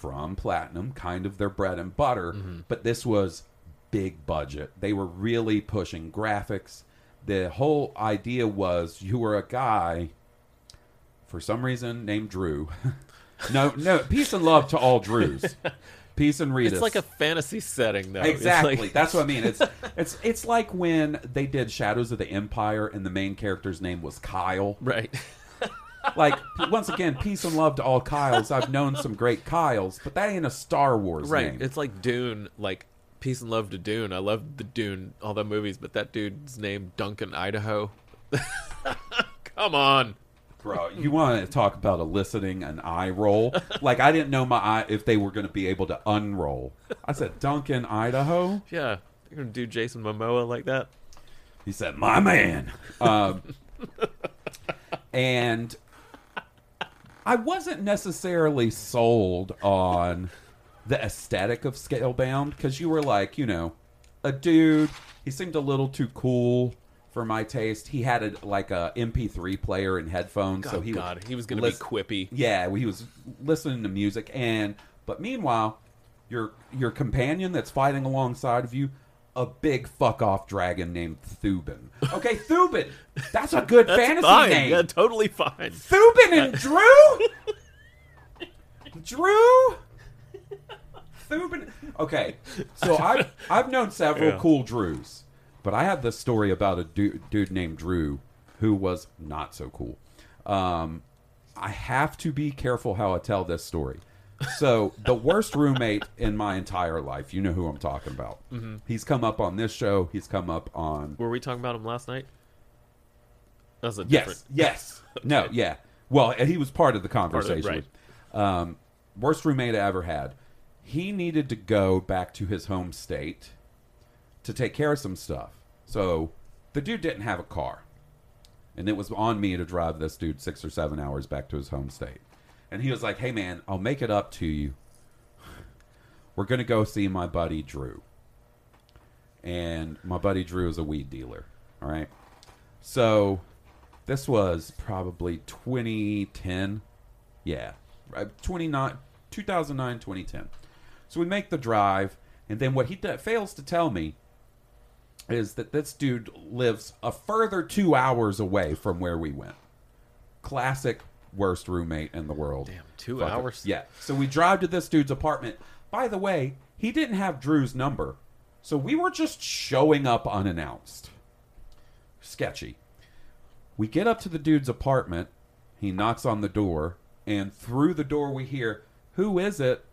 from Platinum, kind of their bread and butter, mm-hmm. but this was big budget. They were really pushing graphics. The whole idea was you were a guy, for some reason, named Drew. no, no, peace and love to all Drews. Peace and Rita. It's like a fantasy setting, though. Exactly. like- That's what I mean. It's it's it's like when they did Shadows of the Empire and the main character's name was Kyle. right. Like once again, peace and love to all Kyles. I've known some great Kyles, but that ain't a Star Wars Right. name. It's like Dune, like peace and love to Dune. I love the Dune, all the movies, but that dude's name Duncan Idaho. Come on. Bro, you want to talk about eliciting an eye roll? Like I didn't know my eye if they were going to be able to unroll. I said Duncan, Idaho. Yeah. You're going to do Jason Momoa like that? He said, "My man," um, and I wasn't necessarily sold on the aesthetic of Scalebound because you were like, you know, a dude. He seemed a little too cool for my taste. He had a, like a MP3 player and headphones, so oh, he God. would He was going to be quippy. yeah, he was listening to music, and but meanwhile, your your companion that's fighting alongside of you, a big fuck off dragon named Thuban. Okay, Thuban, that's a good That's fantasy fine. name. Yeah, totally fine. Thuban and Drew, Drew, Thuban. Okay, so I've I've known several Yeah. cool Drews, but I have this story about a dude, dude named Drew who was not so cool. Um, I have to be careful how I tell this story. So the worst roommate in my entire life, you know who I'm talking about. Mm-hmm. He's come up on this show. He's come up on Were we talking about him last night? That's a Yes, different. yes. No, yeah. Well, he was part of the of it, conversation. Um, worst roommate I ever had. He needed to go back to his home state to take care of some stuff. So the dude didn't have a car. And it was on me to drive this dude six or seven hours back to his home state. And he was like, hey, man, I'll make it up to you. We're to go see my buddy Drew. And my buddy Drew is a weed dealer. All right. So this was probably 2010. Yeah. Uh, right, 29, 2009, 2010. So we make the drive. And then what he d- fails to tell me is that this dude lives a further two hours away from where we went. Classic worst roommate in the world. Damn, two Fucker. hours? Yeah. So we drive to this dude's apartment. By the way, he didn't have Drew's number. So we were just showing up unannounced. Sketchy. We get up to the dude's apartment. He knocks on the door. And through the door, we hear, Who is it?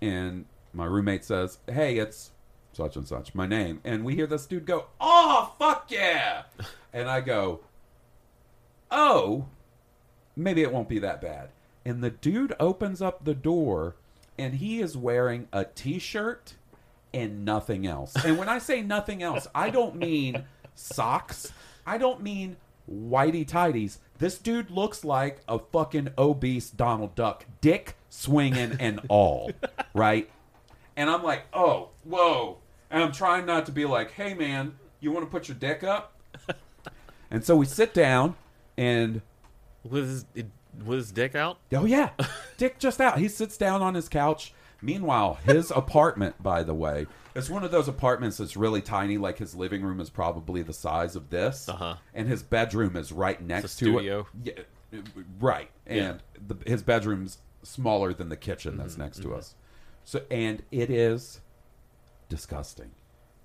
And my roommate says, Hey, it's such and such, my name. And we hear this dude go, Oh, fuck yeah. and I go, Oh, maybe it won't be that bad. And the dude opens up the door and he is wearing a t shirt and nothing else. And when I say nothing else, I don't mean socks, I don't mean whitey tidies. This dude looks like a fucking obese Donald Duck, dick swinging and all, right? And I'm like, oh, whoa. And I'm trying not to be like, hey, man, you want to put your dick up? and so we sit down and With his, with his dick out? Oh yeah, Dick just out. He sits down on his couch. Meanwhile, his apartment, by the way, it's one of those apartments that's really tiny. Like his living room is probably the size of this, Uh-huh. and his bedroom is right next to studio. it. Yeah, right. And the, his bedroom's smaller than the kitchen that's Mm-hmm, next to us. So, and it is disgusting.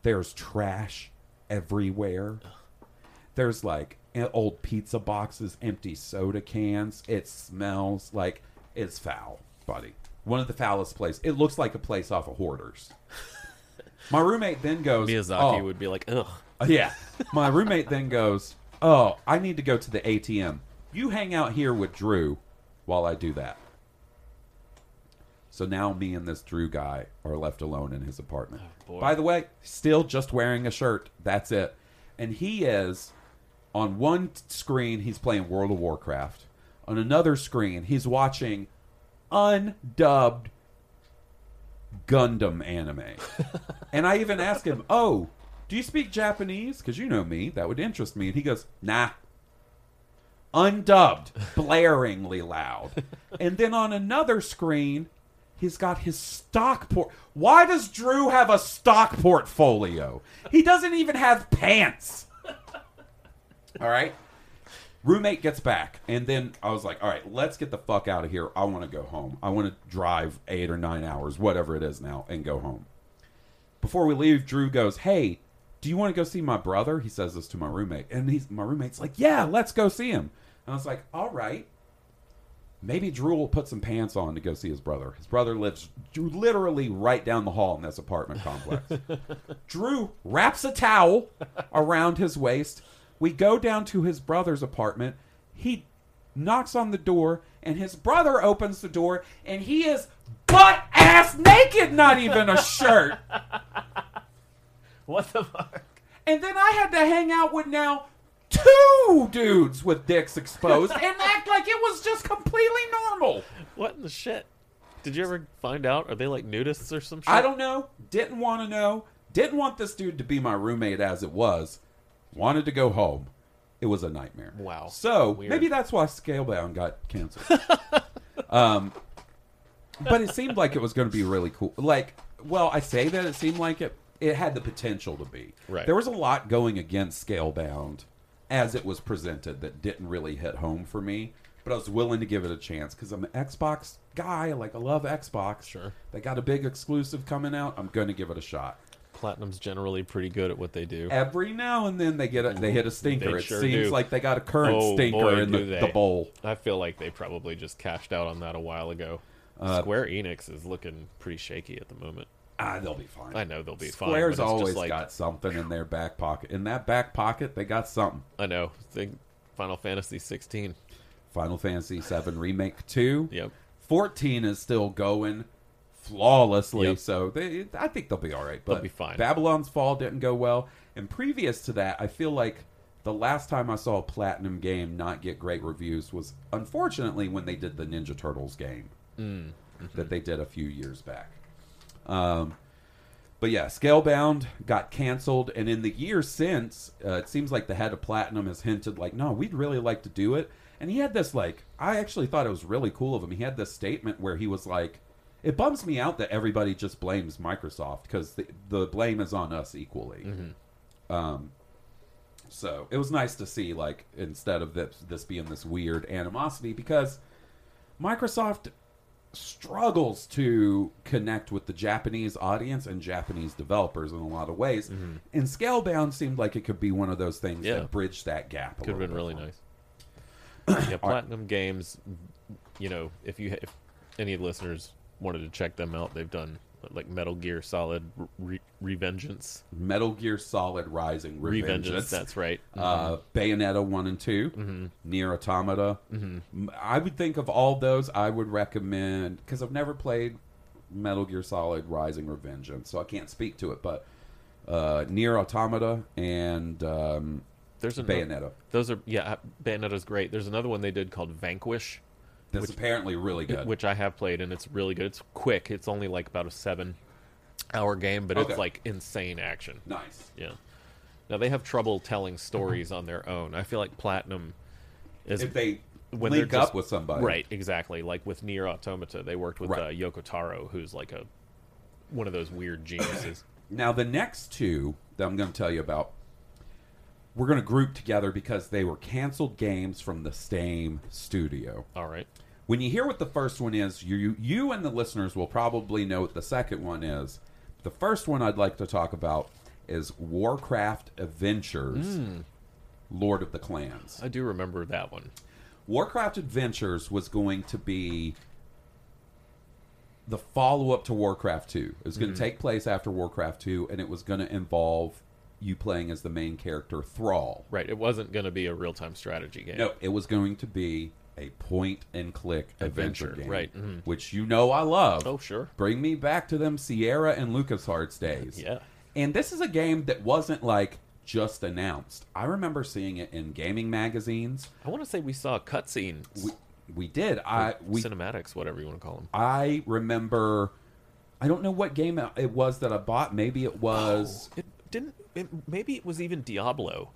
There's trash everywhere. There's like old pizza boxes, empty soda cans. It smells like it's foul, buddy. One of the foulest places. It looks like a place off of Hoarders. My roommate then goes, Miyazaki "Oh, would be like, ugh. uh, Yeah. My roommate then goes, Oh, I need to go to the ATM. You hang out here with Drew while I do that. So now me and this Drew guy are left alone in his apartment. boy. By the way, still just wearing a shirt. That's it. And he is on one screen, he's playing World of Warcraft. On another screen, he's watching undubbed Gundam anime. and I even asked him, "Oh, do you speak Japanese? Because you know me, that would interest me." And he goes, "Nah." Undubbed, blaringly loud. And then on another screen, he's got his stock port. Why does Drew have a stock portfolio? He doesn't even have pants. All right. Roommate gets back, and then I was like, "All right, let's get the fuck out of here. I want to go home. I want to drive eight or nine hours, whatever it is now, and go home." Before we leave, Drew goes, "Hey, do you want to go see my brother?" He says this to my roommate, and he's my roommate's like, "Yeah, let's go see him." And I was like, "All right." Maybe Drew will put some pants on to go see his brother. His brother lives literally right down the hall in this apartment complex. Drew wraps a towel around his waist. We go down to his brother's apartment. He knocks on the door, and his brother opens the door, and he is butt ass naked, not even a shirt. What the fuck? And then I had to hang out with now two dudes with dicks exposed and act like it was just completely normal. What in the shit? Did you ever find out? Are they like nudists or some shit? I don't know. Didn't want to know. Didn't want this dude to be my roommate as it was. Wanted to go home. It was a nightmare. Wow. So Weird. maybe that's why Scalebound got canceled. um, but it seemed like it was going to be really cool. Like, well, I say that it seemed like it. It had the potential to be. Right. There was a lot going against Scalebound as it was presented that didn't really hit home for me. But I was willing to give it a chance because I'm an Xbox guy. Like I love Xbox. Sure. They got a big exclusive coming out. I'm going to give it a shot. Platinum's generally pretty good at what they do. Every now and then they get a, they hit a stinker. They it sure seems do. like they got a current Oh, stinker boy, in the, the bowl. I feel like they probably just cashed out on that a while ago. Uh, Square Enix is looking pretty shaky at the moment. Ah, they'll be fine. I know they'll be fine, Square's it's just always like- got something in their back pocket. In that back pocket, they got something. I know. Think Final Fantasy 16. Final Fantasy 7 Remake 2. Yep. 14 is still going flawlessly, Yep. so they, I think they'll be all right. But They'll be fine. Babylon's Fall didn't go well, and previous to that, I feel like the last time I saw a Platinum game not get great reviews was unfortunately when they did the Ninja Turtles game Mm, that they did a few years back. Um, but yeah, Scalebound got canceled, and in the years since, uh, it seems like the head of Platinum has hinted, like, no, we'd really like to do it. And he had this, like, I actually thought it was really cool of him. He had this statement where he was like, it bums me out that everybody just blames Microsoft because the, the blame is on us equally. Um, so it was nice to see, like, instead of this, this being this weird animosity, because Microsoft struggles to connect with the Japanese audience and Japanese developers in a lot of ways. And Scalebound seemed like it could be one of those things Mm-hmm. Yeah. that bridged that gap. a Could have been really more. nice. yeah, Platinum Games. You know, if you if any listeners wanted to check them out, they've done like Metal Gear Solid Re- Revengeance. Metal Gear Solid Rising Revengeance. Revengeance. That's right. Uh, Bayonetta 1 and 2, Mm-hmm. Nier Automata. Mm-hmm. I would think of all those, I would recommend, because I've never played Metal Gear Solid Rising Revengeance, so I can't speak to it, but uh, Nier Automata and um, There's a Bayonetta. Those are yeah. Bayonetta's great. There's another one they did called Vanquish, That's apparently really good. which I have played, and it's really good. It's quick. It's only like about a seven-hour game, but Okay. it's like insane action. nice. Yeah. Now they have trouble telling stories on their own. I feel like Platinum is If they when link they're up with somebody. right? Exactly. Like with Nier Automata, they worked with Right. uh, Yoko Taro, who's like a one of those weird geniuses. Now, the next two that I'm going to tell you about, we're going to group together because they were canceled games from the same studio. All right. When you hear what the first one is, you you and the listeners will probably know what the second one is. The first one I'd like to talk about is Warcraft Adventures, hmm. Lord of the Clans. I do remember that one. Warcraft Adventures was going to be the follow up to Warcraft 2. It was going to hmm. take place after Warcraft 2, and it was going to involve you playing as the main character, Thrall. Right. It wasn't going to be a real-time strategy game. No, it was going to be a point and click adventure, Adventure, game. right, mhm. Which you know I love. Oh, sure. Bring me back to them Sierra and LucasArts days. Yeah. And this is a game that wasn't like just announced. I remember seeing it in gaming magazines. I want to say we saw a cutscene. We we did. I we cinematics, whatever you want to call them. I remember I don't know what game it was that I bought. Maybe it was. It didn't. It, maybe it was even Diablo.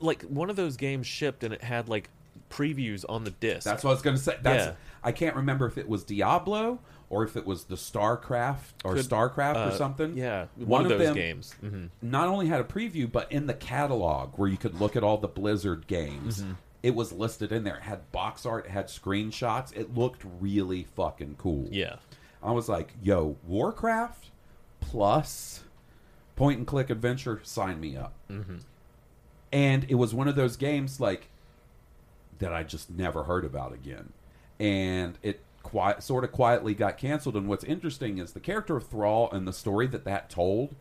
Like one of those games shipped and it had like previews on the disc. That's what I was going to say. That's Yeah. I can't remember if it was Diablo or if it was the Starcraft or Could- Starcraft or uh, something. Yeah, one, of those them games. hmm not only had a preview, but in the catalog where you could look at all the Blizzard games, Mm-hmm. it was listed in there. It had box art, it had screenshots. It looked really fucking cool. Yeah, I was like, yo, Warcraft plus point and click adventure, sign me up. Mm-hmm. And it was one of those games like that I just never heard about again. And it sort of quietly got canceled. And what's interesting is the character of Thrall and the story that that told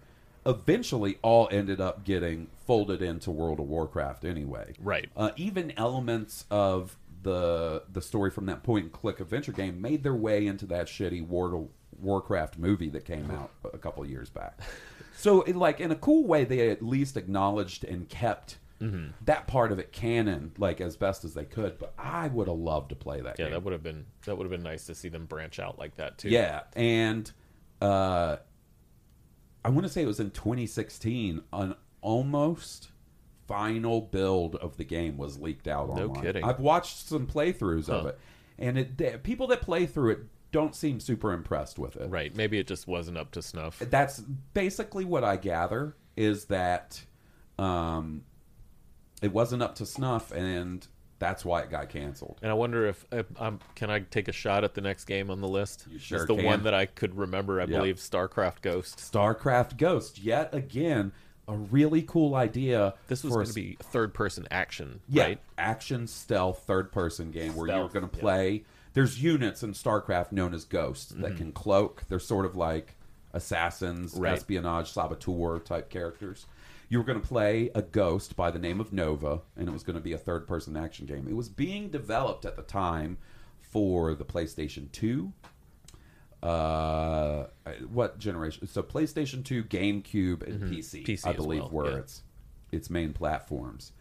eventually all ended up getting folded into World of Warcraft anyway. Right. Uh, even elements of the the story from that point and click adventure game made their way into that shitty World of Warcraft movie that came out a couple of years back. So, it, like in a cool way, they at least acknowledged and kept Mm-hmm. that part of it canon, like as best as they could. But I would have loved to play that. yeah. game. That would have been that would have been nice to see them branch out like that too. Yeah, and uh, I want to say it was in 2016. An almost final build of the game was leaked out. No kidding. I've watched some playthroughs of it, and it people that play through it don't seem super impressed with it. Right. Maybe it just wasn't up to snuff. That's basically what I gather is that um, it wasn't up to snuff, and that's why it got canceled. And I wonder if, if um, can I take a shot at the next game on the list? You sure It's the can. one that I could remember. I Yep. believe StarCraft Ghost. StarCraft Ghost, yet again, a really cool idea. This was going to be third-person action, yeah, right? action stealth third person game where you're going to yeah. play. There's units in StarCraft known as ghosts that can cloak. They're sort of like assassins, Mm-hmm. Right. espionage, saboteur type characters. You were going to play a ghost by the name of Nova, and it was going to be a third person action game. It was being developed at the time for the PlayStation 2. Uh, what generation? So PlayStation 2, GameCube, and PC, PC I believe, well, were yeah. its its main platforms.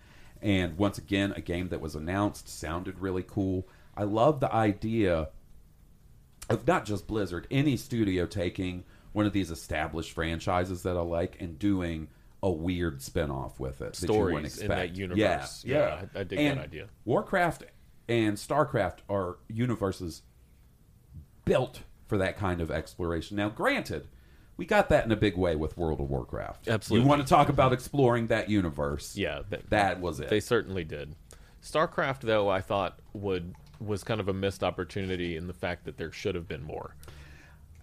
And once again, a game that was announced sounded really cool. I love the idea of not just Blizzard, any studio taking one of these established franchises that I like and doing a weird spin-off with it that you wouldn't Stories in that expect. universe. Yeah, Yeah, I- I dig that idea. Warcraft and StarCraft are universes built for that kind of exploration. Now, granted, we got that in a big way with World of Warcraft. Absolutely. You want to talk about exploring that universe? Yeah, that, that was it. They certainly did. StarCraft, though, I thought would was kind of a missed opportunity in the fact that there should have been more.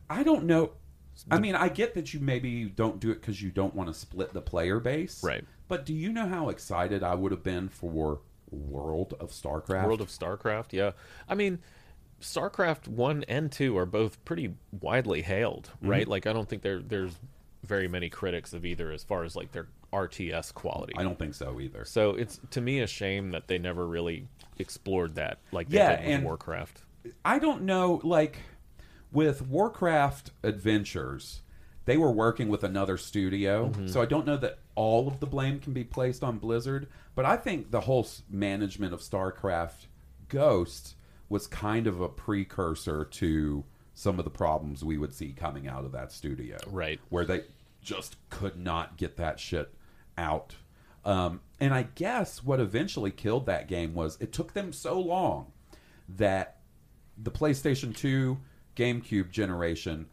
I don't know. I mean, I get that you maybe don't do it because you don't want to split the player base, Right. But do you know how excited I would have been for World of StarCraft? World of StarCraft, yeah. I mean, StarCraft one and two are both pretty widely hailed, Mm-hmm. right? Like, I don't think there there's very many critics of either as far as like their RTS quality. I don't think so either. So it's to me a shame that they never really explored that like they Yeah, did with and- Warcraft. I don't know, like with Warcraft Adventures, they were working with another studio, Mm-hmm. so I don't know that all of the blame can be placed on Blizzard. But I think the whole management of StarCraft Ghost was kind of a precursor to some of the problems we would see coming out of that studio, Right. Where they just could not get that shit out. Um, and I guess what eventually killed that game was it took them so long that the PlayStation 2 GameCube generation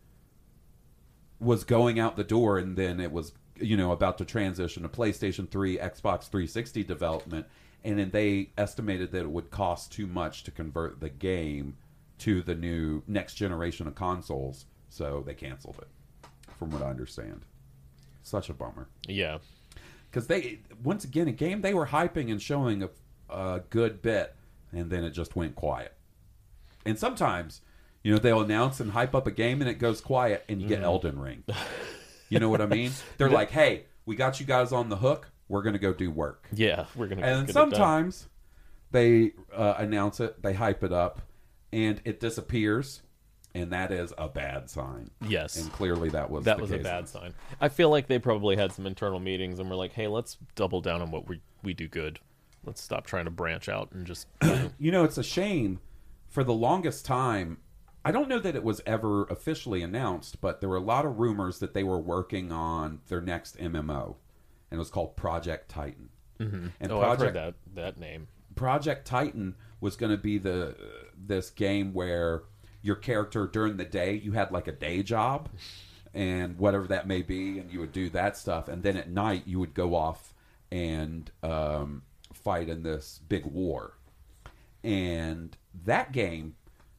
was going out the door and then it was you know about to transition to PlayStation 3 Xbox 360 development and then they estimated that it would cost too much to convert the game to the new next generation of consoles so they canceled it from what I understand. Such a bummer. Yeah. because they once again a game they were hyping and showing a, a good bit and then it just went quiet. And sometimes you know they'll announce and hype up a game and it goes quiet and you get elden ring you know what i mean they're like hey we got you guys on the hook we're gonna go do work Yeah, we're gonna. and get it done. sometimes they uh, announce it they hype it up and it disappears and that is a bad sign yes, and clearly that was that the was a case. bad sign. I feel like they probably had some internal meetings and were like, "Hey, let's double down on what we we do good. Let's stop trying to branch out and just." you know, it's a shame. For the longest time, I don't know that it was ever officially announced, but there were a lot of rumors that they were working on their next MMO, and it was called Project Titan. Mm-hmm. And oh, I've heard that that name. Project Titan was going to be the this game where your character during the day you had like a day job and whatever that may be, and you would do that stuff, and then at night you would go off and um, fight in this big war. And that game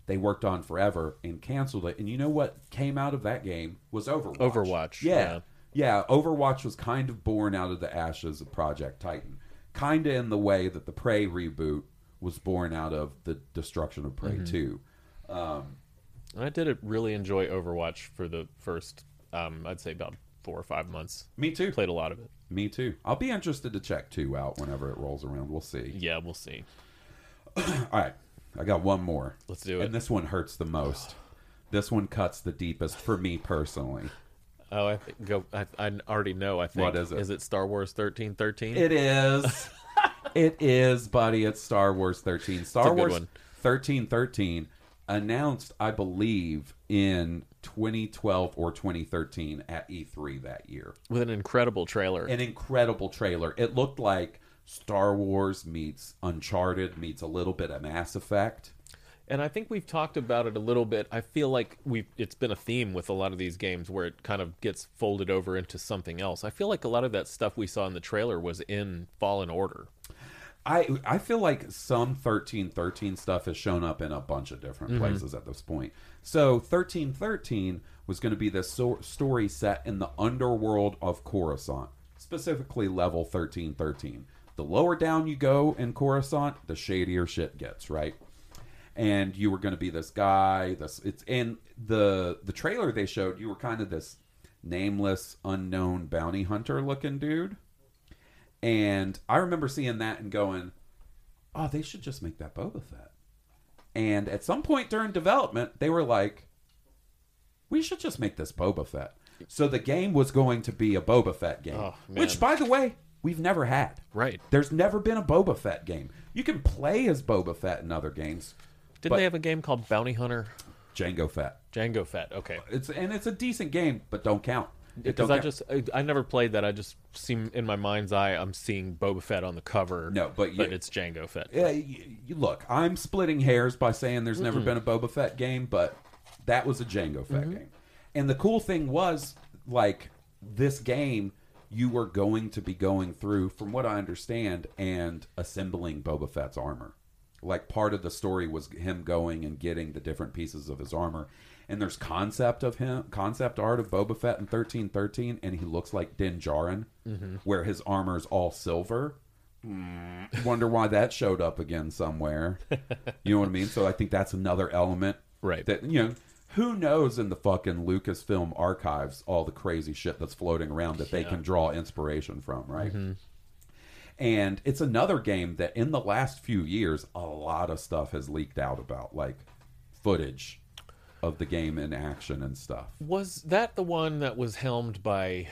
they worked on forever and canceled it. And you know what came out of that game was Overwatch. Overwatch, yeah. yeah. Yeah, Overwatch was kind of born out of the ashes of Project Titan. Kind of in the way that the Prey reboot was born out of the destruction of Prey 2. Um, I did really enjoy Overwatch for the first, um, I'd say about four or five months. me too. Played a lot of it. Me too. I'll be interested to check 2 out whenever it rolls around. We'll see. Yeah, we'll see. All right. I got one more. Let's do it. And this one hurts the most. This one cuts the deepest for me personally. Oh, I think go. I, I already know. I think. What is it? Is it Star Wars thirteen thirteen? It is. it is, buddy. It's Star Wars 13. Star Wars one. 1313 announced, I believe, in 2012 or 2013 at E3 that year. with an incredible trailer. An incredible trailer. It looked like Star Wars meets Uncharted meets a little bit of Mass Effect. And I think we've talked about it a little bit. I feel like we it's been a theme with a lot of these games where it kind of gets folded over into something else. I feel like a lot of that stuff we saw in the trailer was in Fallen Order. I I feel like some thirteen thirteen stuff has shown up in a bunch of different mm-hmm. places at this point. So thirteen thirteen was going to be this so- story set in the underworld of Coruscant, specifically level thirteen thirteen. The lower down you go in Coruscant, the shadier shit gets. Right. And you were going to be this guy. This it's in the the trailer they showed. You were kind of this nameless, unknown bounty hunter looking dude. And I remember seeing that and going, oh, they should just make that Boba Fett. And at some point during development, they were like, we should just make this Boba Fett. So the game was going to be a Boba Fett game, Oh, which, by the way, we've never had. Right. There's never been a Boba Fett game. You can play as Boba Fett in other games. Didn't But- they have a game called Bounty Hunter? Jango Fett. Jango Fett. Okay. It's and it's a decent game, but don't count. Because I count. just I, I never played that. I just seem in my mind's eye I'm seeing Boba Fett on the cover. No, but you- it's Jango Fett. Yeah, you, you- look, I'm splitting hairs by saying there's never been a Boba Fett game, but that was a Jango Fett mm-hmm. game. And the cool thing was, like, this game, you were going to be going through, from what I understand, and assembling Boba Fett's armor. Like, part of the story was him going and getting the different pieces of his armor. And there's concept of him, concept art of Boba Fett in 1313, and he looks like Din Djarin, mm-hmm. where his armor's all silver mm. wonder why that showed up again somewhere. You know what I mean? So I think that's another element. Right. That you know, who knows in the fucking Lucasfilm archives all the crazy shit that's floating around that they can draw inspiration from, right? And it's another game that in the last few years a lot of stuff has leaked out about, like footage of the game in action and stuff. Was that the one that was helmed by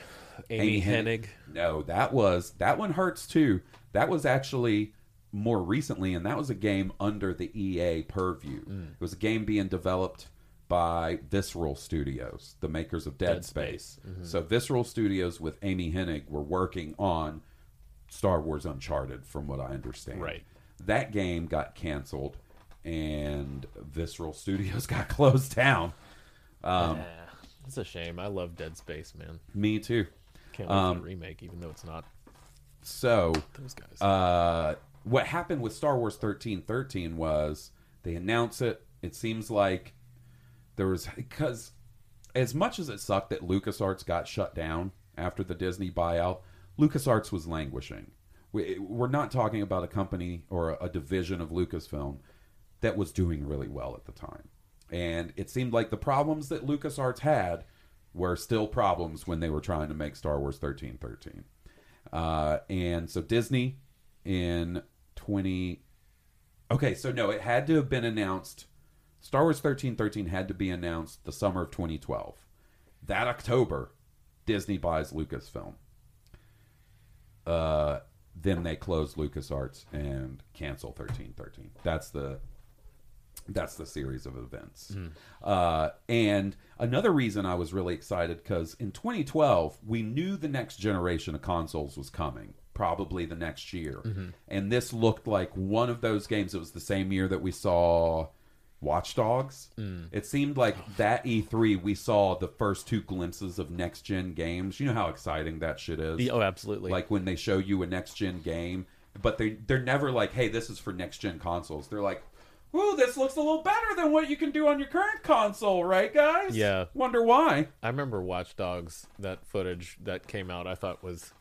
Amy, Hennig? No, that was that one hurts too. That was actually more recently, and that was a game under the EA purview. Mm. It was a game being developed by Visceral Studios, the makers of Dead, Dead Space. Space. Mm-hmm. So Visceral Studios with Amy Hennig were working on Star Wars Uncharted, from what I understand. Right. That game got canceled, and Visceral Studios got closed down. Um, Yeah. It's a shame. I love Dead Space, man. Me too. Can't wait Um, for the remake, even though it's not So those guys. uh, what happened with Star Wars thirteen thirteen was they announce it. It seems like there was because as much as it sucked that LucasArts got shut down after the Disney buyout, LucasArts was languishing. We, we're not talking about a company or a, a division of Lucasfilm that was doing really well at the time. And it seemed like the problems that LucasArts had were still problems when they were trying to make Star Wars 1313. Uh, and so Disney in 20 Okay, so no, it had to have been announced Star Wars 1313 had to be announced the summer of 2012. That October, Disney buys Lucasfilm. Uh then they close LucasArts and cancel 1313. That's the That's the series of events. Uh, and another reason I was really excited because in 2012, we knew the next generation of consoles was coming, probably the next year. And this looked like one of those games. It was the same year that we saw Watch Dogs. It seemed like that E3, we saw the first two glimpses of next gen games. You know how exciting that shit is? The- oh, absolutely. Like when they show you a next gen game, but they they're never like, "Hey, this is for next gen consoles." They're like, "Ooh, this looks a little better than what you can do on your current console, right, guys?" Yeah. Wonder why? I remember Watch Dogs. That footage that came out, I thought was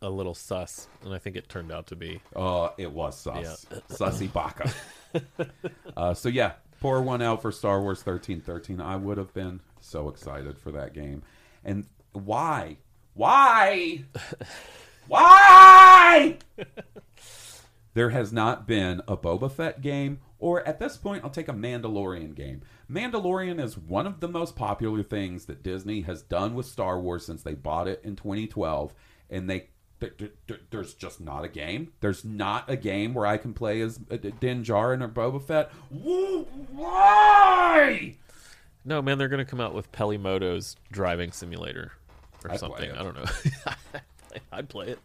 a little sus, and I think it turned out to be. Uh, it was sus, Yeah. sussy baka. uh, so yeah, pour one out for Star Wars thirteen thirteen. I would have been so excited for that game, and why? Why? Why? there has not been a Boba Fett game, or at this point, I'll take a Mandalorian game. Mandalorian is one of the most popular things that Disney has done with Star Wars since they bought it in 2012, and they. Th- th- th- There's just not a game. There's not a game where I can play as uh, Din Djarin or Boba Fett. Why? No, man, they're going to come out with Peli Motto's driving simulator or I'd something. I don't know. I'd play it.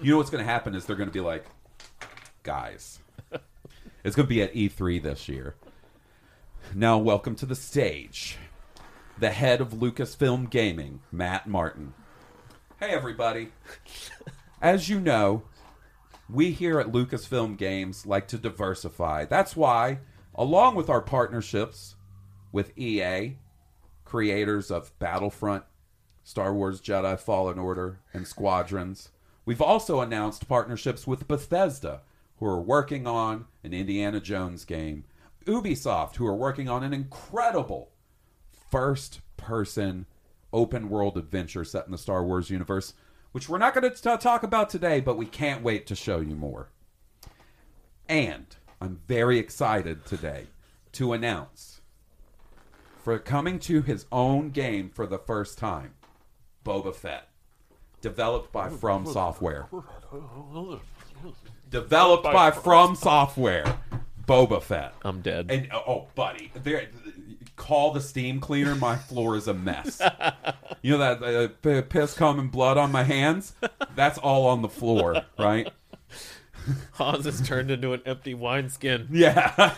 You know what's going to happen is they're going to be like, guys, it's going to be at E3 this year. Now, welcome to the stage, the head of Lucasfilm Gaming, Matt Martin. Hey, everybody. As you know, we here at Lucasfilm Games like to diversify. That's why, along with our partnerships with EA, creators of Battlefront, Star Wars Jedi Fallen Order, and Squadrons. We've also announced partnerships with Bethesda, who are working on an Indiana Jones game, Ubisoft, who are working on an incredible first person open world adventure set in the Star Wars universe, which we're not going to talk about today, but we can't wait to show you more. And I'm very excited today to announce for coming to his own game for the first time Boba Fett, developed by From Software. Developed by From Software, Boba Fett. I'm dead. And oh, buddy, there, call the steam cleaner. My floor is a mess. you know that uh, piss, cum, and blood on my hands? That's all on the floor, right? Hans has turned into an empty wineskin. Yeah.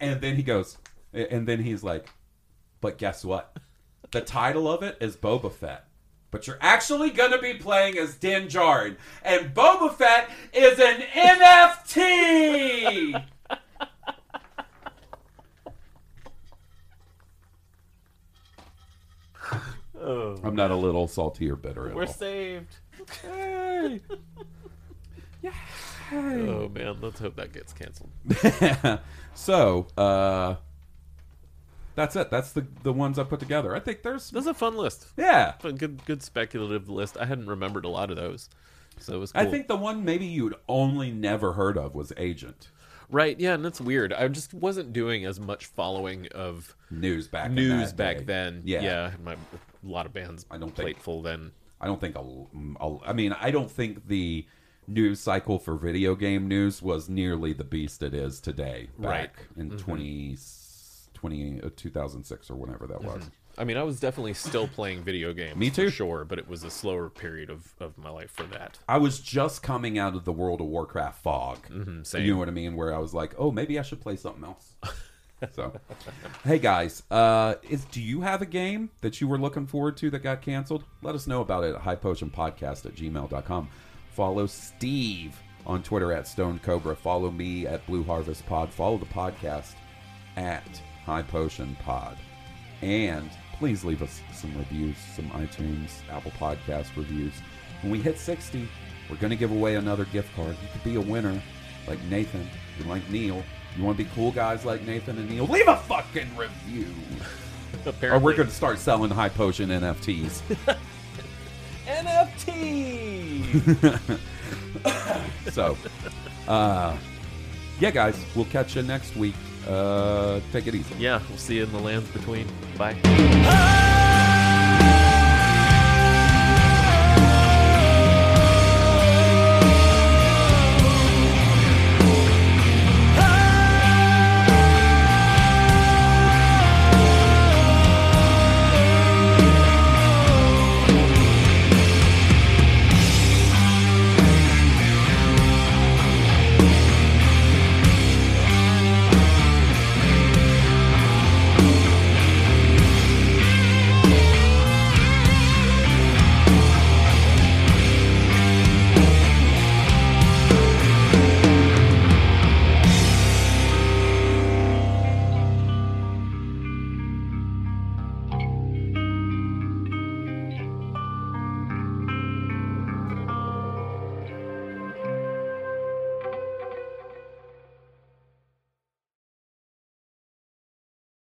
and then he goes, and then he's like, but guess what? The title of it is Boba Fett. But you're actually going to be playing as Din Djarin. And Boba Fett is an NFT! I'm not a little salty or bitter at We're all. saved. Hey. Oh man, let's hope that gets canceled. so, uh, that's it. That's the the ones I put together. I think there's That's a fun list. yeah. A good, good speculative list. I hadn't remembered a lot of those, so it was. Cool. I think the one maybe you'd only never heard of was Agent right. Yeah, and that's weird. I just wasn't doing as much following of News back in news that back day. then. Yeah. yeah. My, a lot of bands. I don't think- plateful then. I don't think a, a, I mean I don't think the news cycle for video game news was nearly the beast it is today. Back Right. in mm-hmm. 20, 20 uh, 2006 or whenever that was. Mm-hmm. I mean, I was definitely still playing video games. Me too. for sure. But it was a slower period of, of my life for that. I was just coming out of the World of Warcraft fog. same. You know what I mean? Where I was like, oh, maybe I should play something else. so, hey guys, uh, is do you have a game that you were looking forward to that got canceled? Let us know about it at highpotionpodcast at gmail.com. Follow Steve on Twitter at Stone Cobra. Follow me at Blue Harvest Pod. Follow the podcast at High Potion Pod. And please leave us some reviews, some iTunes, Apple Podcast reviews. When we hit 60, we're going to give away another gift card. You could be a winner like Nathan. Like Neil. You want to be cool guys like Nathan and Neil? Leave a fucking review. Or we're going to start selling high potion NFTs. NFT. so, uh, yeah, guys, we'll catch you next week. Uh, take it easy. yeah, we'll see you in the lands between. Bye. Ah!